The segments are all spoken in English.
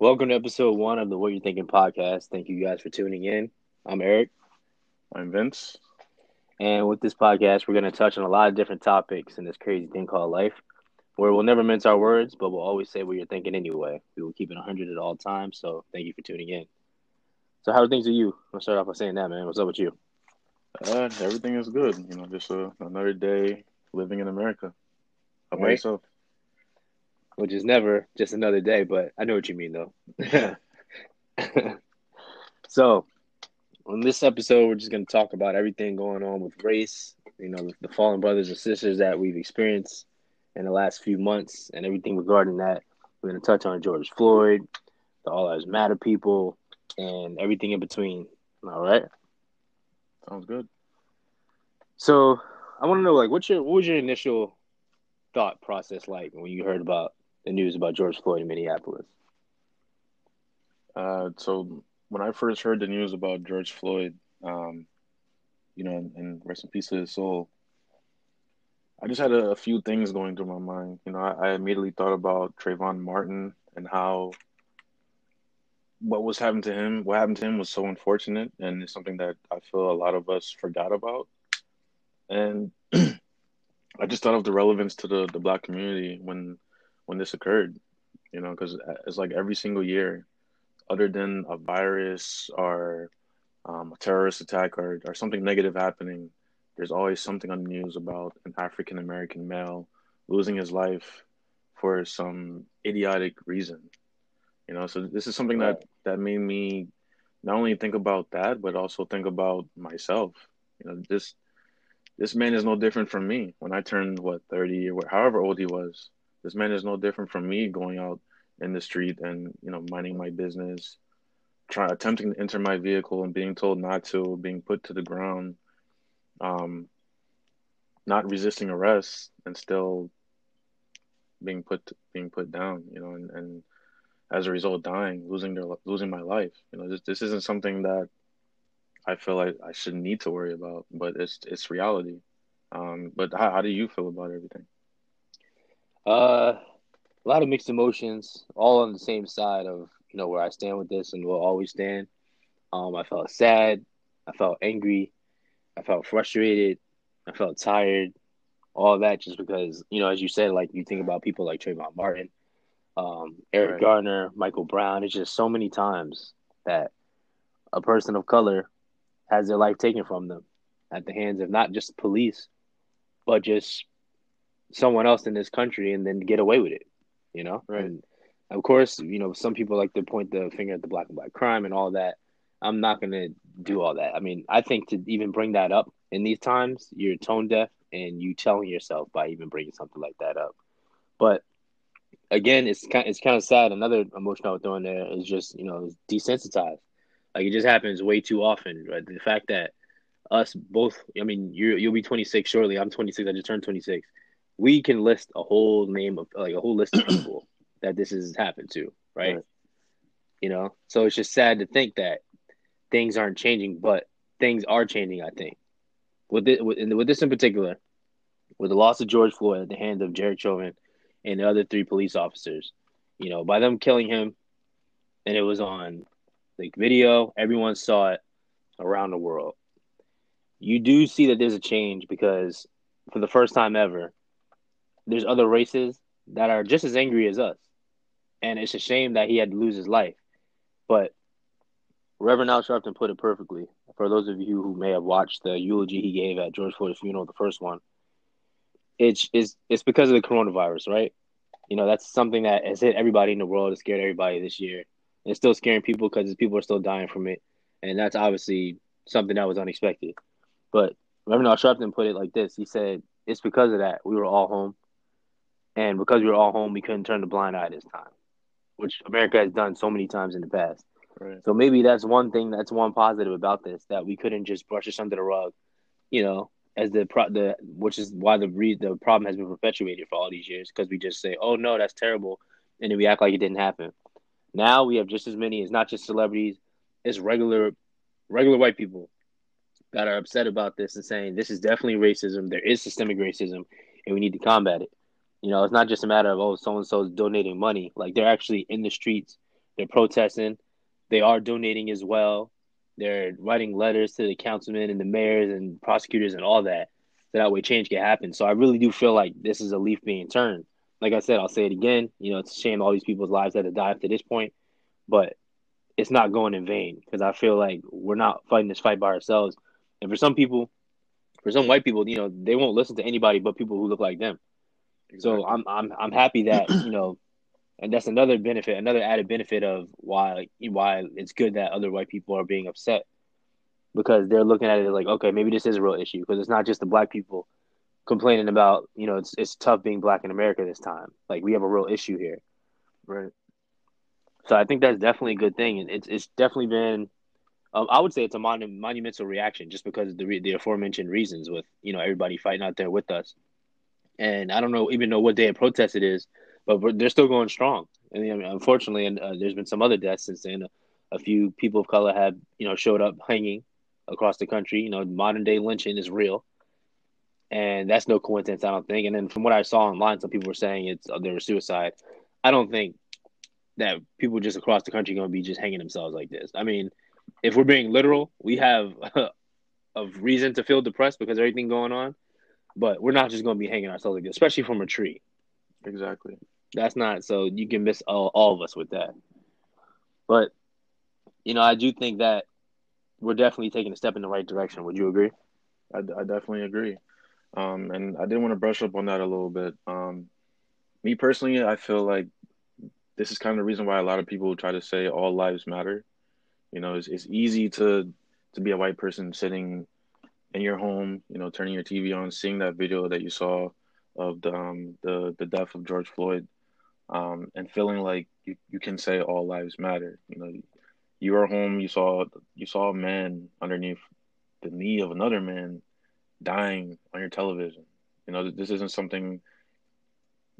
Welcome to episode one of the What You're Thinking podcast. Thank you guys for tuning in. I'm Eric. I'm Vince. And with this podcast, we're going to touch on a lot of different topics in this crazy thing called life, where we'll never mince our words, but we'll always say what you're thinking anyway. We will keep it 100 at all times. So thank you for tuning in. So, how are things with you? I'll start off by saying that, man. What's up with you? Uh, everything is good. You know, just uh, another day living in America. How about right. yourself? Which is never just another day, but I know what you mean, though. so, on this episode, we're just going to talk about everything going on with race, you know, the fallen brothers and sisters that we've experienced in the last few months and everything regarding that. We're going to touch on George Floyd, the All Lives Matter people, and everything in between. All right. Sounds good. So I want to know, like, what's your what was your initial thought process like when you heard about the news about George Floyd in Minneapolis? Uh, so when I first heard the news about George Floyd, um, you know, and, and rest in peace to his soul, I just had a, a, few things going through my mind. You know, I, I immediately thought about Trayvon Martin and how what was happened to him, what happened to him was so unfortunate, and it's something that I feel a lot of us forgot about. And I just thought of the relevance to the the black community when when this occurred, you know, because it's like every single year, other than a virus or um, a terrorist attack or or something negative happening, there's always something on the news about an African American male losing his life for some idiotic reason you know? So this is something that that made me not only think about that but also think about myself you know? This this man is no different from me. When i turned what 30 or however old he was this man is no different from me going out in the street and you know minding my business trying attempting to enter my vehicle and being told not to being put to the ground um not resisting arrest and still being put being put down you know and, and as a result dying, losing their losing my life. You know, this this isn't something that I feel like I shouldn't need to worry about, but it's it's reality. Um, but how, how do you feel about everything? Uh, a lot of mixed emotions, all on the same side of you know where I stand with this and will always stand. Um, I felt sad, I felt angry, I felt frustrated, I felt tired, all that just because you know, as you said, like you think about people like Trayvon Martin, um, Eric right. Garner, Michael Brown. It's just so many times that a person of color has their life taken from them at the hands of not just police, but just someone else in this country and then get away with it, you know? Right. And of course, you know, some people like to point the finger at the black and black crime and all that. I'm not going to do all that. I mean, I think to even bring that up in these times, you're tone deaf and you telling yourself by even bringing something like that up. But again, it's kind it's kind of sad. Another emotion I would throw in there is just you know desensitized. Like it just happens way too often. Right? The fact that us both, I mean, you you'll be 26 shortly. I'm 26. I just turned 26. We can list a whole name of like a whole list of people that this has happened to. Right? right? You know, so it's just sad to think that things aren't changing, but things are changing. I think with this, with, with this in particular, with the loss of George Floyd at the hands of Derek Chauvin and the other three police officers. You know, by them killing him, and it was on like video. Everyone saw it around the world. You do see that there's a change because for the first time ever, there's other races that are just as angry as us. And it's a shame that he had to lose his life. But Reverend Al Sharpton put it perfectly. For those of you who may have watched the eulogy he gave at George Floyd's funeral, the first one, it's it's it's because of the coronavirus, right? You know, that's something that has hit everybody in the world. It scared everybody this year. It's still scaring people because people are still dying from it, and that's obviously something that was unexpected. But Reverend Al Sharpton put it like this: He said, "It's because of that we were all home, and because we were all home, we couldn't turn the blind eye this time, which America has done so many times in the past. Right. So maybe that's one thing. That's one positive about this that we couldn't just brush this under the rug, you know, as the pro the which is why the re- the problem has been perpetuated for all these years because we just say oh no that's terrible and then we act like it didn't happen now we have just as many it's not just celebrities it's regular regular white people that are upset about this and saying this is definitely racism there is systemic racism and we need to combat it you know it's not just a matter of oh so and so is donating money like they're actually in the streets They're protesting. They are donating as well. They're writing letters to the councilmen and the mayors and prosecutors and all that. So that way change can happen. So I really do feel like this is a leaf being turned. Like I said, I'll say it again. You know, it's a shame all these people's lives had to die up to this point, but it's not going in vain because I feel like we're not fighting this fight by ourselves. And for some people, for some white people, you know, they won't listen to anybody but people who look like them. Exactly. So I'm I'm I'm happy that you know, and that's another benefit, another added benefit of why why it's good that other white people are being upset because they're looking at it like, okay, maybe this is a real issue because it's not just the black people complaining about, you know, it's it's tough being black in America this time. Like we have a real issue here, right? So I think that's definitely a good thing, and it's it's definitely been. Um, I would say it's a mon- monumental reaction just because of the the aforementioned reasons with you know everybody fighting out there with us, and I don't know even know what day of protest it is, but they're still going strong. And I mean, unfortunately, and uh, there's been some other deaths since then. A, few people of color have you know showed up hanging across the country. You know, modern day lynching is real, and that's no coincidence, I don't think. And then from what I saw online, some people were saying it's uh, there was suicide. I don't think that people just across the country going to be just hanging themselves like this. I mean, if we're being literal, we have a reason to feel depressed because everything going on, but we're not just going to be hanging ourselves this, especially from a tree. Exactly. That's not so you can miss all, all of us with that. But you know, I do think that we're definitely taking a step in the right direction. Would you agree? I, I definitely agree. Um, and I did want to brush up on that a little bit. Um, me personally, I feel like this is kind of the reason why a lot of people try to say all lives matter. You know, it's, it's easy to to be a white person sitting in your home, you know, turning your TV on, seeing that video that you saw of the um, the the death of George Floyd, um, and feeling like you, you can say all lives matter. You know, you were home, you saw you saw a man underneath the knee of another man dying on your television. You know, this isn't something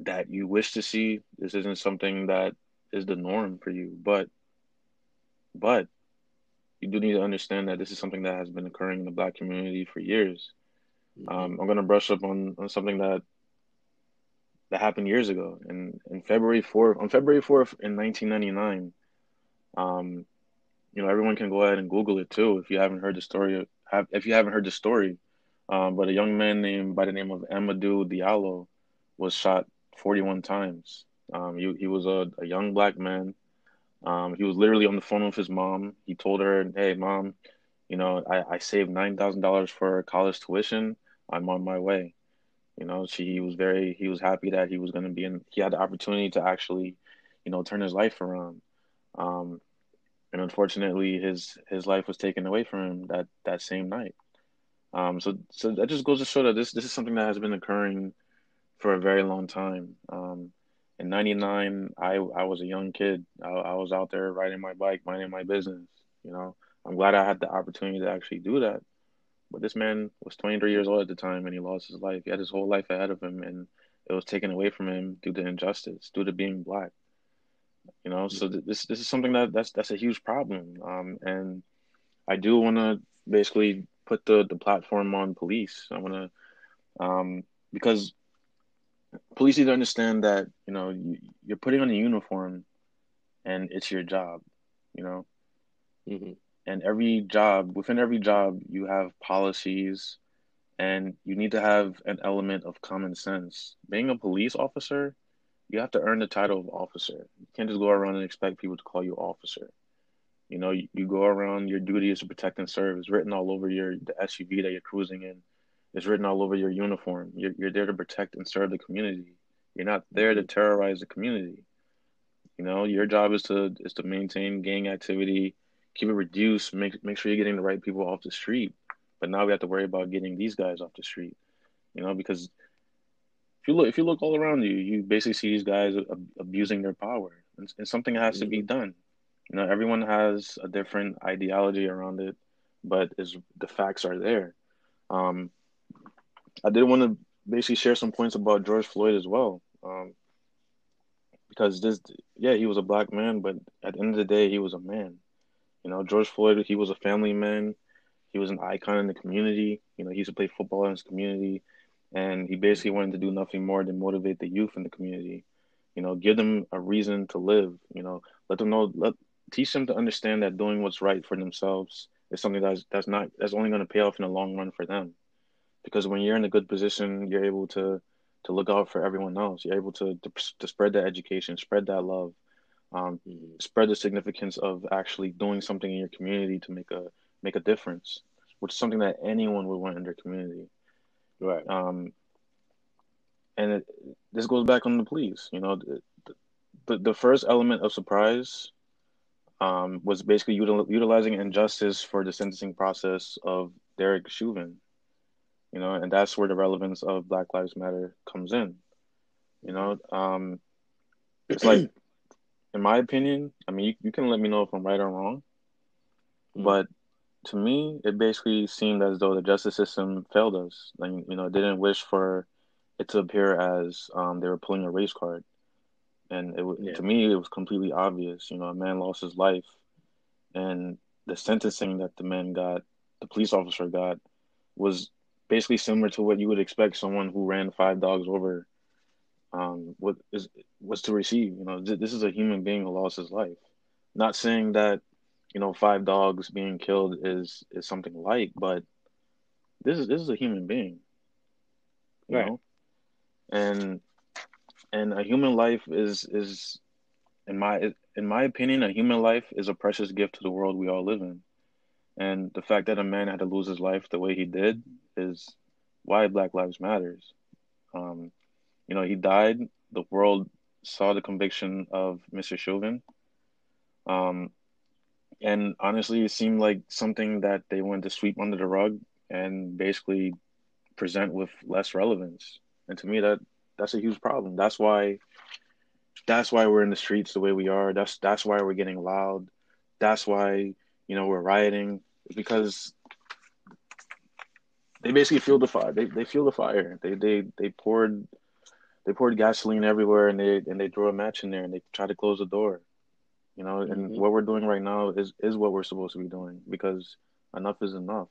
that you wish to see. This isn't something that is the norm for you, but but you do need to understand that this is something that has been occurring in the black community for years. Mm-hmm. Um, I'm gonna brush up on, on something that that happened years ago. In in February fourth, on February fourth in 1999, um, you know everyone can go ahead and Google it too if you haven't heard the story. Have if you haven't heard the story, um, but a young man named by the name of Amadou Diallo was shot 41 times. Um, he, he was a, a young black man. Um, he was literally on the phone with his mom. He told her, Hey, mom, you know, I, I saved $9,000 for college tuition. I'm on my way. You know, she he was very he was happy that he was going to be in. He had the opportunity to actually, you know, turn his life around. Um, and unfortunately, his his life was taken away from him that that same night. Um, so so that just goes to show that this this is something that has been occurring for a very long time. Um, in '99, I I was a young kid. I, I, was out there riding my bike, minding my business. You know, I'm glad I had the opportunity to actually do that. But this man was 23 years old at the time, and he lost his life. He had his whole life ahead of him, and it was taken away from him due to injustice, due to being black. You know, so th- this this is something that that's that's a huge problem. Um, and I do want to basically put the the platform on police. I want to, um, because police need to understand that you know you, you're putting on a uniform, and it's your job. You know, mm-hmm. and every job within every job you have policies, and you need to have an element of common sense. Being a police officer, you have to earn the title of officer. You can't just go around and expect people to call you officer. You know, you, you go around. Your duty is to protect and serve. It's written all over your the SUV that you're cruising in it's written all over your uniform. You're, you're there to protect and serve the community. You're not there to terrorize the community. You know, your job is to is to maintain gang activity, keep it reduced, make make sure you're getting the right people off the street. But now we have to worry about getting these guys off the street. You know, because if you look if you look all around you, you basically see these guys abusing their power, and, and something has mm-hmm. to be mm-hmm. done. You know, everyone has a different ideology around it, but is the facts are there. Um, I did want to basically share some points about George Floyd as well. Um, because this, yeah, he was a black man, but at the end of the day, he was a man. You know, George Floyd, he was a family man. He was an icon in the community. You know, he used to play football in his community, and he basically wanted to do nothing more than motivate the youth in the community. You know, give them a reason to live. You know, let them know, let teach them to understand that doing what's right for themselves is something that's that's not that's only going to pay off in the long run for them. Because when you're in a good position, you're able to to look out for everyone else. You're able to to, to spread that education, spread that love, um, mm-hmm. spread the significance of actually doing something in your community to make a make a difference, which is something that anyone would want in their community. Right. Um, and it, this goes back on the police. You know, the, the, the first element of surprise um, was basically util- utilizing injustice for the sentencing process of Derek Chauvin. You know, and that's where the relevance of Black Lives Matter comes in. You know, um, it's like, in my opinion, I mean, you, you can let me know if I'm right or wrong, mm-hmm. but to me, it basically seemed as though the justice system failed us. Like, you know, it didn't wish for it to appear as um, they were pulling a race card, and it yeah. to me it was completely obvious. You know, a man lost his life, and the sentencing that the man got, the police officer got, was basically similar to what you would expect someone who ran five dogs over, um, what is was to receive. You know, this is a human being who lost his life. Not saying that, you know, five dogs being killed is is something light, but this is this is a human being. You right. know, and and a human life is is in my in my opinion a human life is a precious gift to the world we all live in and the fact that a man had to lose his life the way he did is why black lives matters um, you know he died the world saw the conviction of mr chauvin um, and honestly it seemed like something that they wanted to sweep under the rug and basically present with less relevance and to me, that that's a huge problem. That's why that's why we're in the streets the way we are. That's that's why we're getting loud. That's why you know we're rioting because they basically fuel the fire. They they fuel the fire. They they they poured they poured gasoline everywhere and they and they threw a match in there and they tried to close the door. You know, and mm-hmm. what we're doing right now is is what we're supposed to be doing because enough is enough.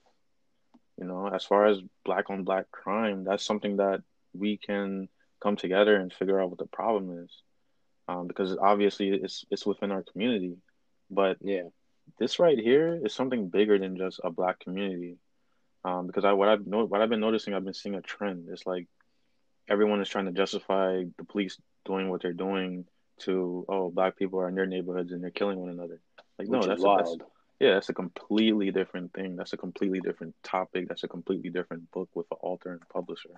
You know, as far as black on black crime, that's something that we can come together and figure out what the problem is. Um, because obviously it's it's within our community, but yeah, this right here is something bigger than just a black community. Um, because I what I've no, what I've been noticing, I've been seeing a trend. It's like everyone is trying to justify the police doing what they're doing to oh black people are in their neighborhoods and they're killing one another. Like Which no, that's, a, that's yeah, that's a completely different thing. That's a completely different topic. That's a completely different book with an author and publisher.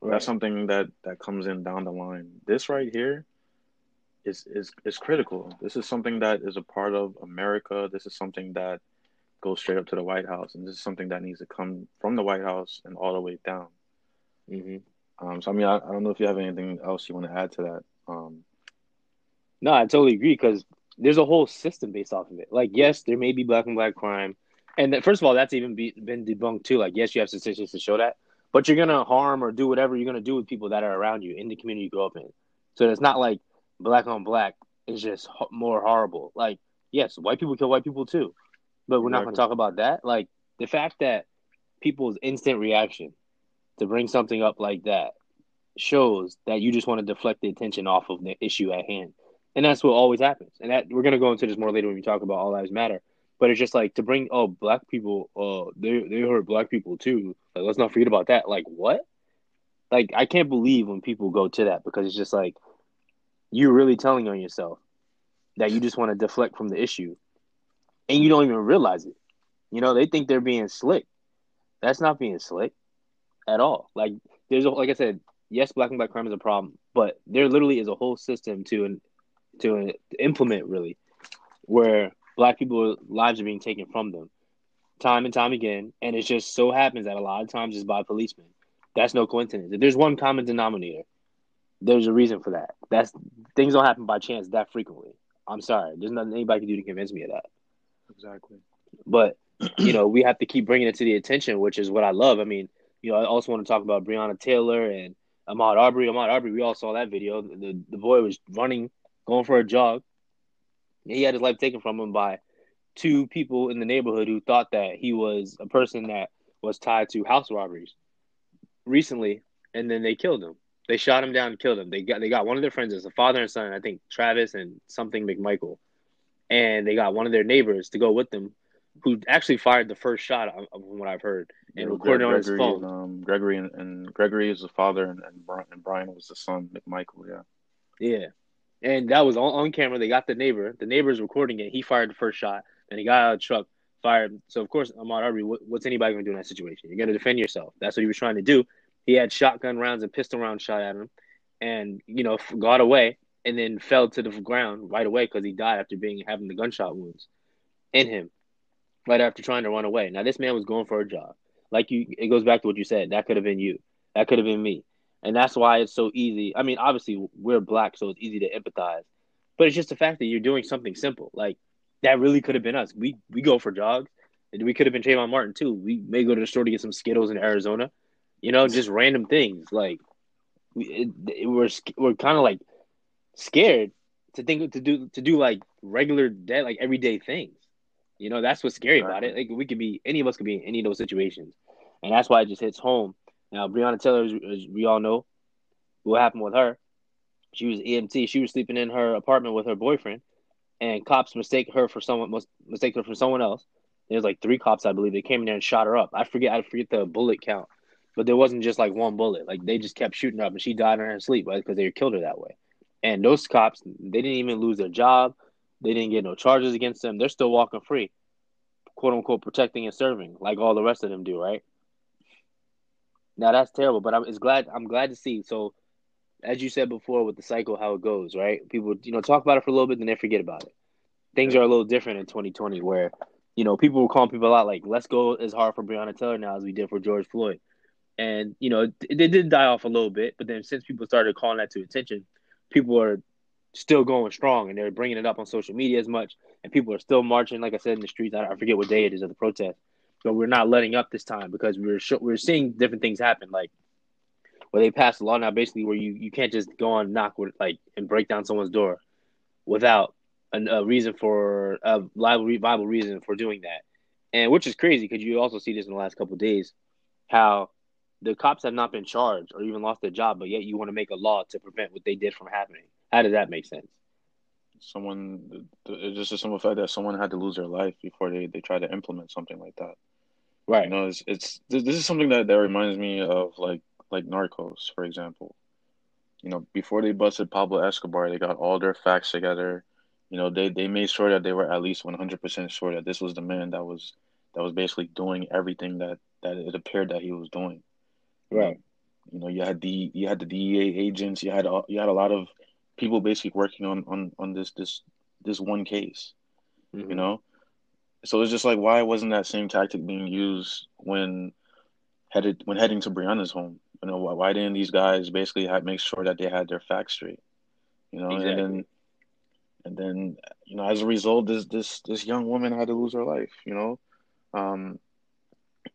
Right. That's something that that comes in down the line. This right here is is is critical. This is something that is a part of America. This is something that goes straight up to the White House, and this is something that needs to come from the White House and all the way down. Mm-hmm. Um, so I mean, I, I, don't know if you have anything else you want to add to that. Um, no, I totally agree because there's a whole system based off of it. Like, yes, there may be black and black crime, and that, first of all, that's even be, been debunked too. Like, yes, you have statistics to show that, but you're gonna harm or do whatever you're gonna do with people that are around you in the community you grow up in. So it's not like black on black is just more horrible. Like, yes, white people kill white people too, but we're exactly. not gonna talk about that. Like the fact that people's instant reaction to bring something up like that shows that you just want to deflect the attention off of the issue at hand, and that's what always happens. And that we're gonna go into this more later when we talk about all lives matter. But it's just like to bring oh black people, uh, they they hurt black people too. Like let's not forget about that. Like what? Like I can't believe when people go to that because it's just like you're really telling on yourself that you just want to deflect from the issue, and you don't even realize it. You know they think they're being slick. That's not being slick at all. Like there's a, like I said, yes, black and black crime is a problem, but there literally is a whole system to to implement really where black people lives are being taken from them time and time again. And it just so happens that a lot of times it's by policemen. That's no coincidence. If there's one common denominator there's a reason for that. That's things don't happen by chance that frequently. I'm sorry. There's nothing anybody can do to convince me of that exactly. But you know we have to keep bringing it to the attention which is what i love. I mean you know i also want to talk about breonna taylor and Ahmaud Arbery. Ahmaud Arbery we all saw that video. The, the boy was running going for a jog. He had his life taken from him by two people in the neighborhood who thought that he was a person that was tied to house robberies recently, and then they killed him. They shot him down and killed him. They got they got one of their friends, it's a father and son, I think Travis and something McMichael, and they got one of their neighbors to go with them, who actually fired the first shot, from what I've heard, and recorded on his phone. Um, Gregory and, and, Gregory is the father, and and Brian, and Brian was the son, McMichael. Yeah. Yeah, and that was on, on camera. They got the neighbor. The neighbor's recording it. He fired the first shot, and he got out of the truck, fired. So of course, Ahmaud Arbery, what, what's anybody gonna do in that situation? You're gonna defend yourself. That's what he was trying to do. He had shotgun rounds and pistol rounds shot at him, and you know got away, and then fell to the ground right away because he died after being having the gunshot wounds in him, right after trying to run away. Now this man was going for a job. Like you, it goes back to what you said. That could have been you. That could have been me. And that's why it's so easy. I mean, obviously we're black, so it's easy to empathize. But it's just the fact that you're doing something simple. Like that really could have been us. We we go for jogs. We could have been Trayvon Martin too. We may go to the store to get some Skittles in Arizona. You know, just random things. Like we it, it, we're we're kind of like scared to think to do to do like regular day like everyday things. You know, that's what's scary about it. Like we could be any of us could be in any of those situations, and that's why it just hits home now, Breonna Taylor, as we all know, what happened with her. She was EMT. She was sleeping in her apartment with her boyfriend, and cops mistake her for someone mistake her for someone else. There's like three cops, I believe. They came in there and shot her up. I forget. I forget the bullet count, but there wasn't just like one bullet. Like they just kept shooting her up, and she died in her sleep because they killed her that way. And those cops, they didn't even lose their job. They didn't get no charges against them. They're still walking free, quote unquote, protecting and serving like all the rest of them do, right? Now that's terrible, but I'm it's glad I'm glad to see. So, as you said before, with the cycle, how it goes, right? People, you know, talk about it for a little bit, then they forget about it. Things are a little different in 2020, where you know people were calling people out like, "Let's go as hard for Breonna Taylor now as we did for George Floyd," and you know, it, it did die off a little bit, but then since people started calling that to attention, people are still going strong and they're bringing it up on social media as much, and people are still marching, like I said, in the streets. I, forget what day it is of the protest, but we're not letting up this time because we're sh- we're seeing different things happen. Like where they passed a law now, basically where you, you can't just go on knock with like and break down someone's door without a, a reason for a viable, viable reason for doing that, and which is crazy because you also see this in the last couple days how the cops have not been charged or even lost their job, but yet you want to make a law to prevent what they did from happening. How does that make sense? Someone, it's just a simple fact that someone had to lose their life before they, they try to implement something like that. Right. You know, it's, it's this is something that, that reminds me of like like Narcos, for example. You know, before they busted Pablo Escobar, they got all their facts together. You know, they, they made sure that they were at least one hundred percent sure that this was the man that was that was basically doing everything that, that it appeared that he was doing. Right. You know, you had the you had the DEA agents, you had you had a lot of people basically working on on on this this this one case. Mm-hmm. You know, so it's just like, why wasn't that same tactic being used when headed when heading to Breonna's home? You know, why, why didn't these guys basically have, make sure that they had their facts straight? You know, exactly. and then and then you know, as a result, this this this young woman had to lose her life. You know, um,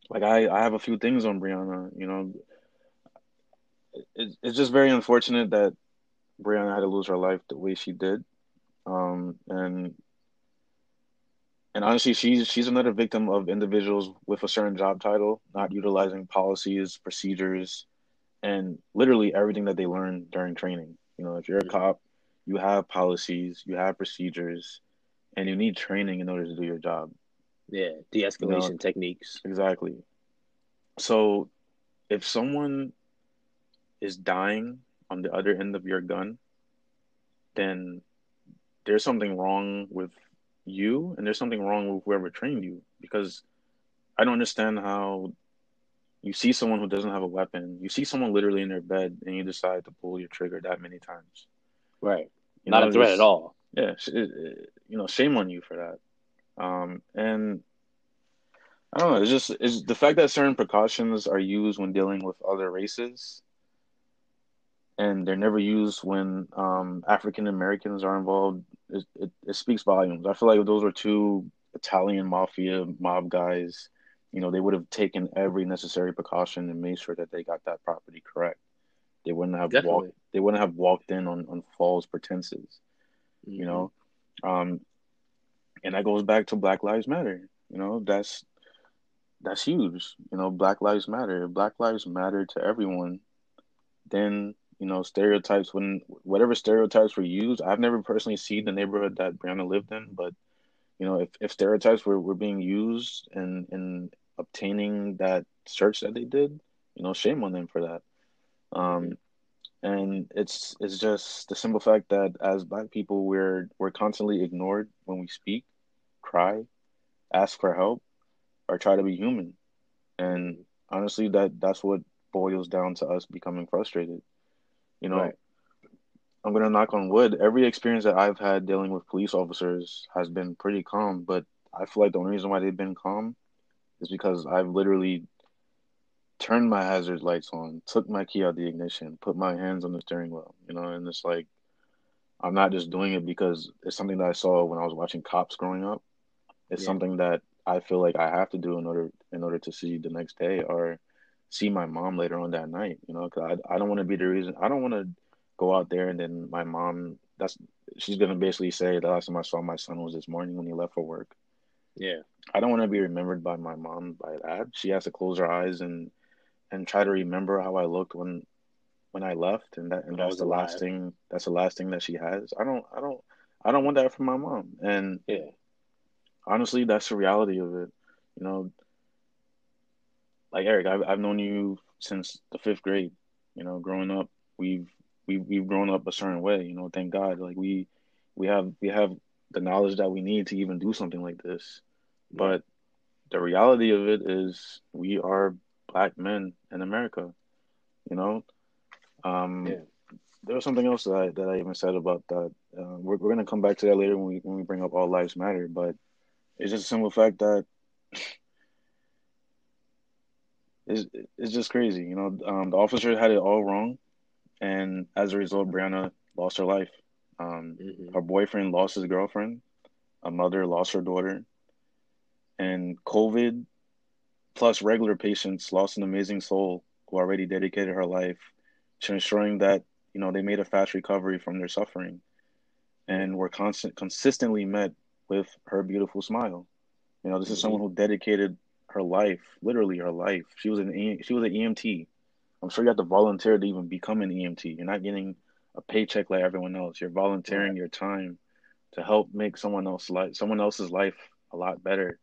like I I have a few things on Breonna. You know, it, it's just very unfortunate that Breonna had to lose her life the way she did. Um, and and honestly, she's she's another victim of individuals with a certain job title not utilizing policies, procedures, and literally everything that they learn during training. You know, if you're a cop, you have policies, you have procedures, and you need training in order to do your job. Yeah, de-escalation you know, techniques. Exactly. So, if someone is dying on the other end of your gun, then there's something wrong with you and there's something wrong with whoever trained you because I don't understand how you see someone who doesn't have a weapon, you see someone literally in their bed, and you decide to pull your trigger that many times. Right. You Not know, a threat at all. Yeah. You know, shame on you for that. Um, and I don't know. It's just it's the fact that certain precautions are used when dealing with other races, and they're never used when um, African Americans are involved it, it, it speaks volumes. I feel like if those were two Italian mafia mob guys, you know, they would have taken every necessary precaution and made sure that they got that property correct. They wouldn't have Definitely. walked. They wouldn't have walked in on, on false pretenses. Mm-hmm. You know, um, and that goes back to Black Lives Matter. You know, that's that's huge. You know, Black Lives Matter. Black Lives Matter to everyone. Then you know, stereotypes when whatever stereotypes were used. I've never personally seen the neighborhood that Breonna lived in, but you know, if, if stereotypes were, were being used and in obtaining that search that they did, you know, shame on them for that. Um, and it's it's just the simple fact that as black people we're we're constantly ignored when we speak, cry, ask for help, or try to be human. And honestly that that's what boils down to us becoming frustrated. You know, right. I'm gonna knock on wood. Every experience that I've had dealing with police officers has been pretty calm, but I feel like the only reason why they've been calm is because I've literally turned my hazard lights on, took my key out the ignition, put my hands on the steering wheel, you know, and it's like I'm not just doing it because it's something that I saw when I was watching cops growing up. It's yeah. something that I feel like I have to do in order in order to see the next day or see my mom later on that night. You know, because I I don't want to be the reason. I don't want to go out there and then my mom. That's she's gonna basically say the last time I saw my son was this morning when he left for work. Yeah, I don't want to be remembered by my mom by that. She has to close her eyes and and try to remember how I looked when when I left, and that and that's the alive. last thing. That's the last thing that she has. I don't. I don't. I don't want that from my mom. And yeah, honestly, that's the reality of it. You know, like Eric, I've I've known you since the fifth grade. You know, growing up, we've we've we've grown up a certain way. You know, thank God. Like we we have we have the knowledge that we need to even do something like this. But the reality of it is, we are black men in America. You know, um, yeah. there was something else that I that I even said about that. Uh, we're we're gonna come back to that later when we when we bring up all lives matter. But it's just a simple fact that it's, it's just crazy. You know, um, the officer had it all wrong, and as a result, Breonna lost her life. Um, mm-hmm. Her boyfriend lost his girlfriend. A mother lost her daughter, and COVID plus regular patients lost an amazing soul who already dedicated her life to ensuring that you know they made a fast recovery from their suffering, and were constant consistently met with her beautiful smile. You know, this is mm-hmm. someone who dedicated her life, literally her life. She was an she was an EMT. I'm sure you have to volunteer to even become an EMT. You're not getting a paycheck like everyone else. You're volunteering your time to help make someone else life someone else's life a lot better.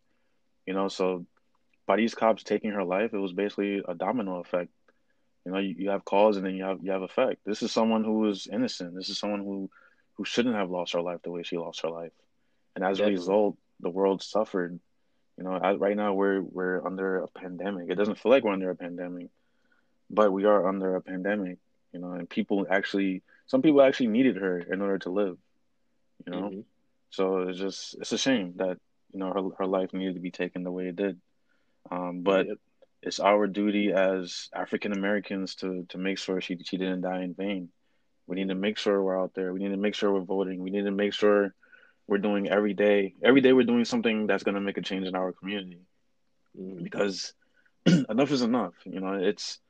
You know, so by these cops taking her life, it was basically a domino effect. You know, you, you have cause and then you have you have effect. This is someone who is innocent. This is someone who who shouldn't have lost her life the way she lost her life. And as Definitely. a result, the world suffered you know, right now we're we're under a pandemic. It doesn't feel like we're under a pandemic, but we are under a pandemic. You know, and people actually, some people actually needed her in order to live. You know, mm-hmm. so it's just it's a shame that you know her her life needed to be taken the way it did. Um, but yep. it's our duty as African Americans to to make sure she she didn't die in vain. We need to make sure we're out there. We need to make sure we're voting. We need to make sure we're doing every day. Every day we're doing something that's going to make a change in our community. Mm. Because enough is enough. You know, it's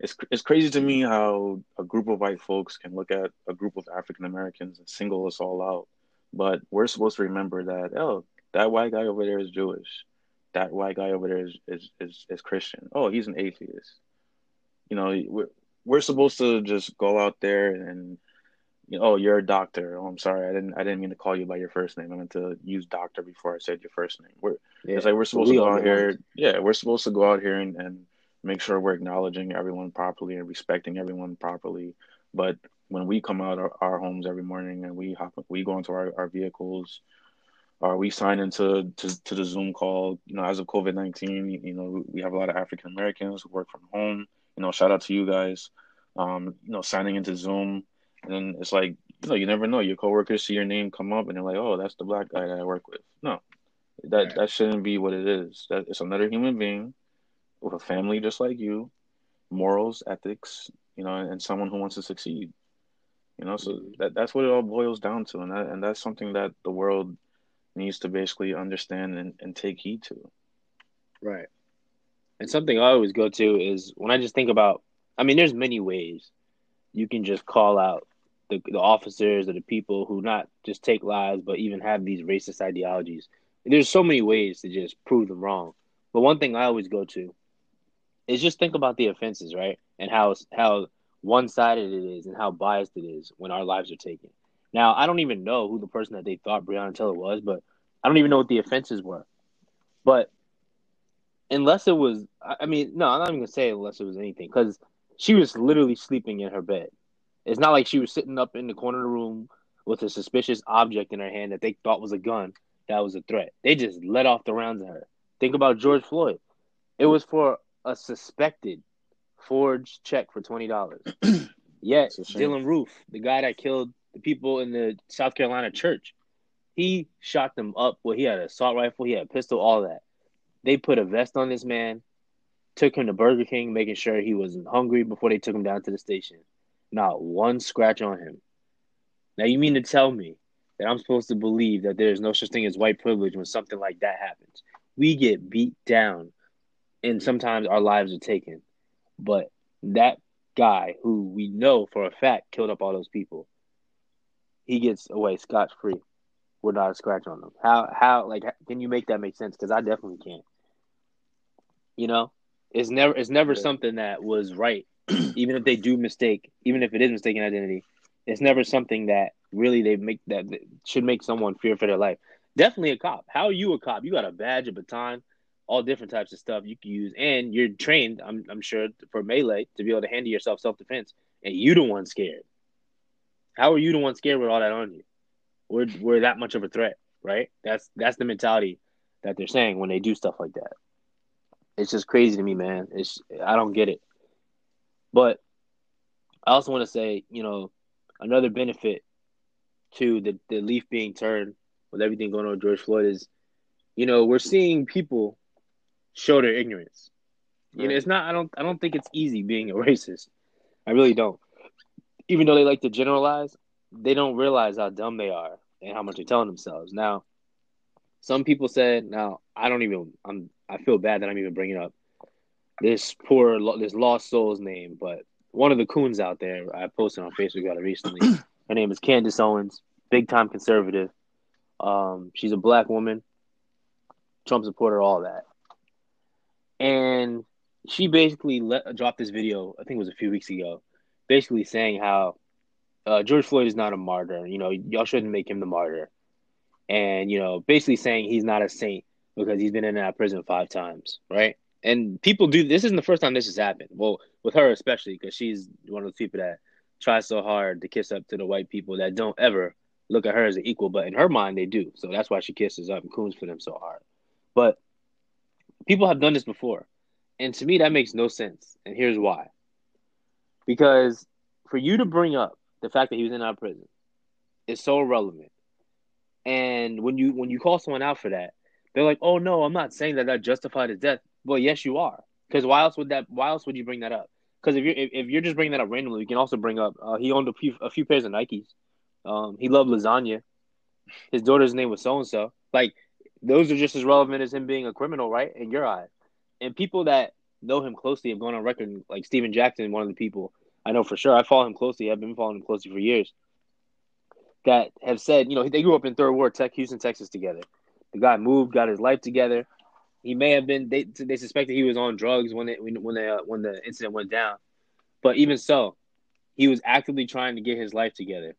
it's it's crazy to me how a group of white folks can look at a group of African Americans and single us all out. But we're supposed to remember that oh, that white guy over there is Jewish. That white guy over there is is is, is Christian. Oh, he's an atheist. You know, we're we're supposed to just go out there and you know, oh, you're a doctor. Oh, I'm sorry, I didn't I didn't mean to call you by your first name. I meant to use doctor before I said your first name. We're yeah. it's like we're supposed we to go out here. Yeah, we're supposed to go out here and, and make sure we're acknowledging everyone properly and respecting everyone properly. But when we come out our, our homes every morning and we hop, we go into our, our vehicles, or we sign into to, to the Zoom call. You know, as of COVID nineteen, you know, we have a lot of African Americans who work from home. You know, shout out to you guys. Um, you know, signing into Zoom and it's like, you know, you never know. Your coworkers see your name come up and they're like, oh, that's the black guy that I work with. No, that that shouldn't be what it is. That it's another human being with a family just like you, morals, ethics, you know, and someone who wants to succeed. You know, so mm-hmm. that that's what it all boils down to, and that and that's something that the world needs to basically understand and, and take heed to. Right. And something I always go to is when I just think about I mean, there's many ways you can just call out the, the officers or the people who not just take lives, but even have these racist ideologies. There's so many ways to just prove them wrong. But one thing I always go to is just think about the offenses, right? And how how one sided it is and how biased it is when our lives are taken. Now, I don't even know who the person that they thought Breonna Taylor was, but I don't even know what the offenses were. But unless it was, I mean, no, I'm not even gonna say unless it was anything because she was literally sleeping in her bed. It's not like she was sitting up in the corner of the room with a suspicious object in her hand that they thought was a gun that was a threat. They just let off the rounds at her. Think about George Floyd. It was for a suspected forged check for twenty dollars. Yet Dylann Roof, the guy that killed the people in the South Carolina church, he shot them up. Well, he had an assault rifle, he had a pistol, all that. They put a vest on this man, took him to Burger King, making sure he wasn't hungry before they took him down to the station. Not one scratch on him. Now you mean to tell me that I'm supposed to believe that there's no such thing as white privilege when something like that happens? We get beat down and sometimes our lives are taken. But that guy who we know for a fact killed up all those people, he gets away scotch free without a scratch on him. How how like can you make that make sense? Because I definitely can't. You know, it's never it's never yeah. something that was right. even if they do mistake, even if it is mistaken identity, it's never something that really they make that, should make someone fear for their life. Definitely a cop. How are you a cop? You got a badge, a baton, all different types of stuff you can use, and you're trained. I'm I'm sure for melee to be able to handle yourself self defense, and you the one scared. How are you the one scared with all that on you? We're we're that much of a threat, right? That's that's the mentality that they're saying when they do stuff like that. It's just crazy to me, man. It's I don't get it. But I also want to say, you know, another benefit to the, the leaf being turned with everything going on with George Floyd is, you know, we're seeing people show their ignorance. Right. You know, it's not I don't I don't think it's easy being a racist. I really don't. Even though they like to generalize, they don't realize how dumb they are and how much they're telling themselves. Now, some people said, now I don't even I'm I feel bad that I'm even bringing up this poor this lost soul's name, but one of the coons out there I posted on Facebook about it recently. Her name is Candace Owens, big time conservative. Um, she's a black woman, Trump supporter, all that, and she basically let, dropped this video. I think it was a few weeks ago, basically saying how uh, George Floyd is not a martyr. You know, y'all shouldn't make him the martyr, and you know, basically saying he's not a saint because he's been in and out of prison five times, right? And people do this isn't the first time this has happened. Well, with her especially because she's one of those people that tries so hard to kiss up to the white people that don't ever look at her as an equal, but in her mind they do. So that's why she kisses up and coons for them so hard. But people have done this before, and to me that makes no sense. And here's why: because for you to bring up the fact that he was in our prison is so irrelevant. And when you when you call someone out for that, they're like, "Oh no, I'm not saying that that justified his death." Well, yes, you are. Because why else would that? Why else would you bring that up? Because if you're if, if, you're just bringing that up randomly, you can also bring up uh, he owned a few a few pairs of Nikes. Um, he loved lasagna. His daughter's name was so and so. Like those are just as relevant as him being a criminal, right? In your eyes. And people that know him closely have gone on record, like Stephen Jackson, one of the people I know for sure. I follow him closely. I've been following him closely for years. That have said, you know, they grew up in Third Ward, Tech, Houston, Texas, together. The guy moved, got his life together. He may have been. They they suspected he was on drugs when it when the uh, when the incident went down, but even so, he was actively trying to get his life together.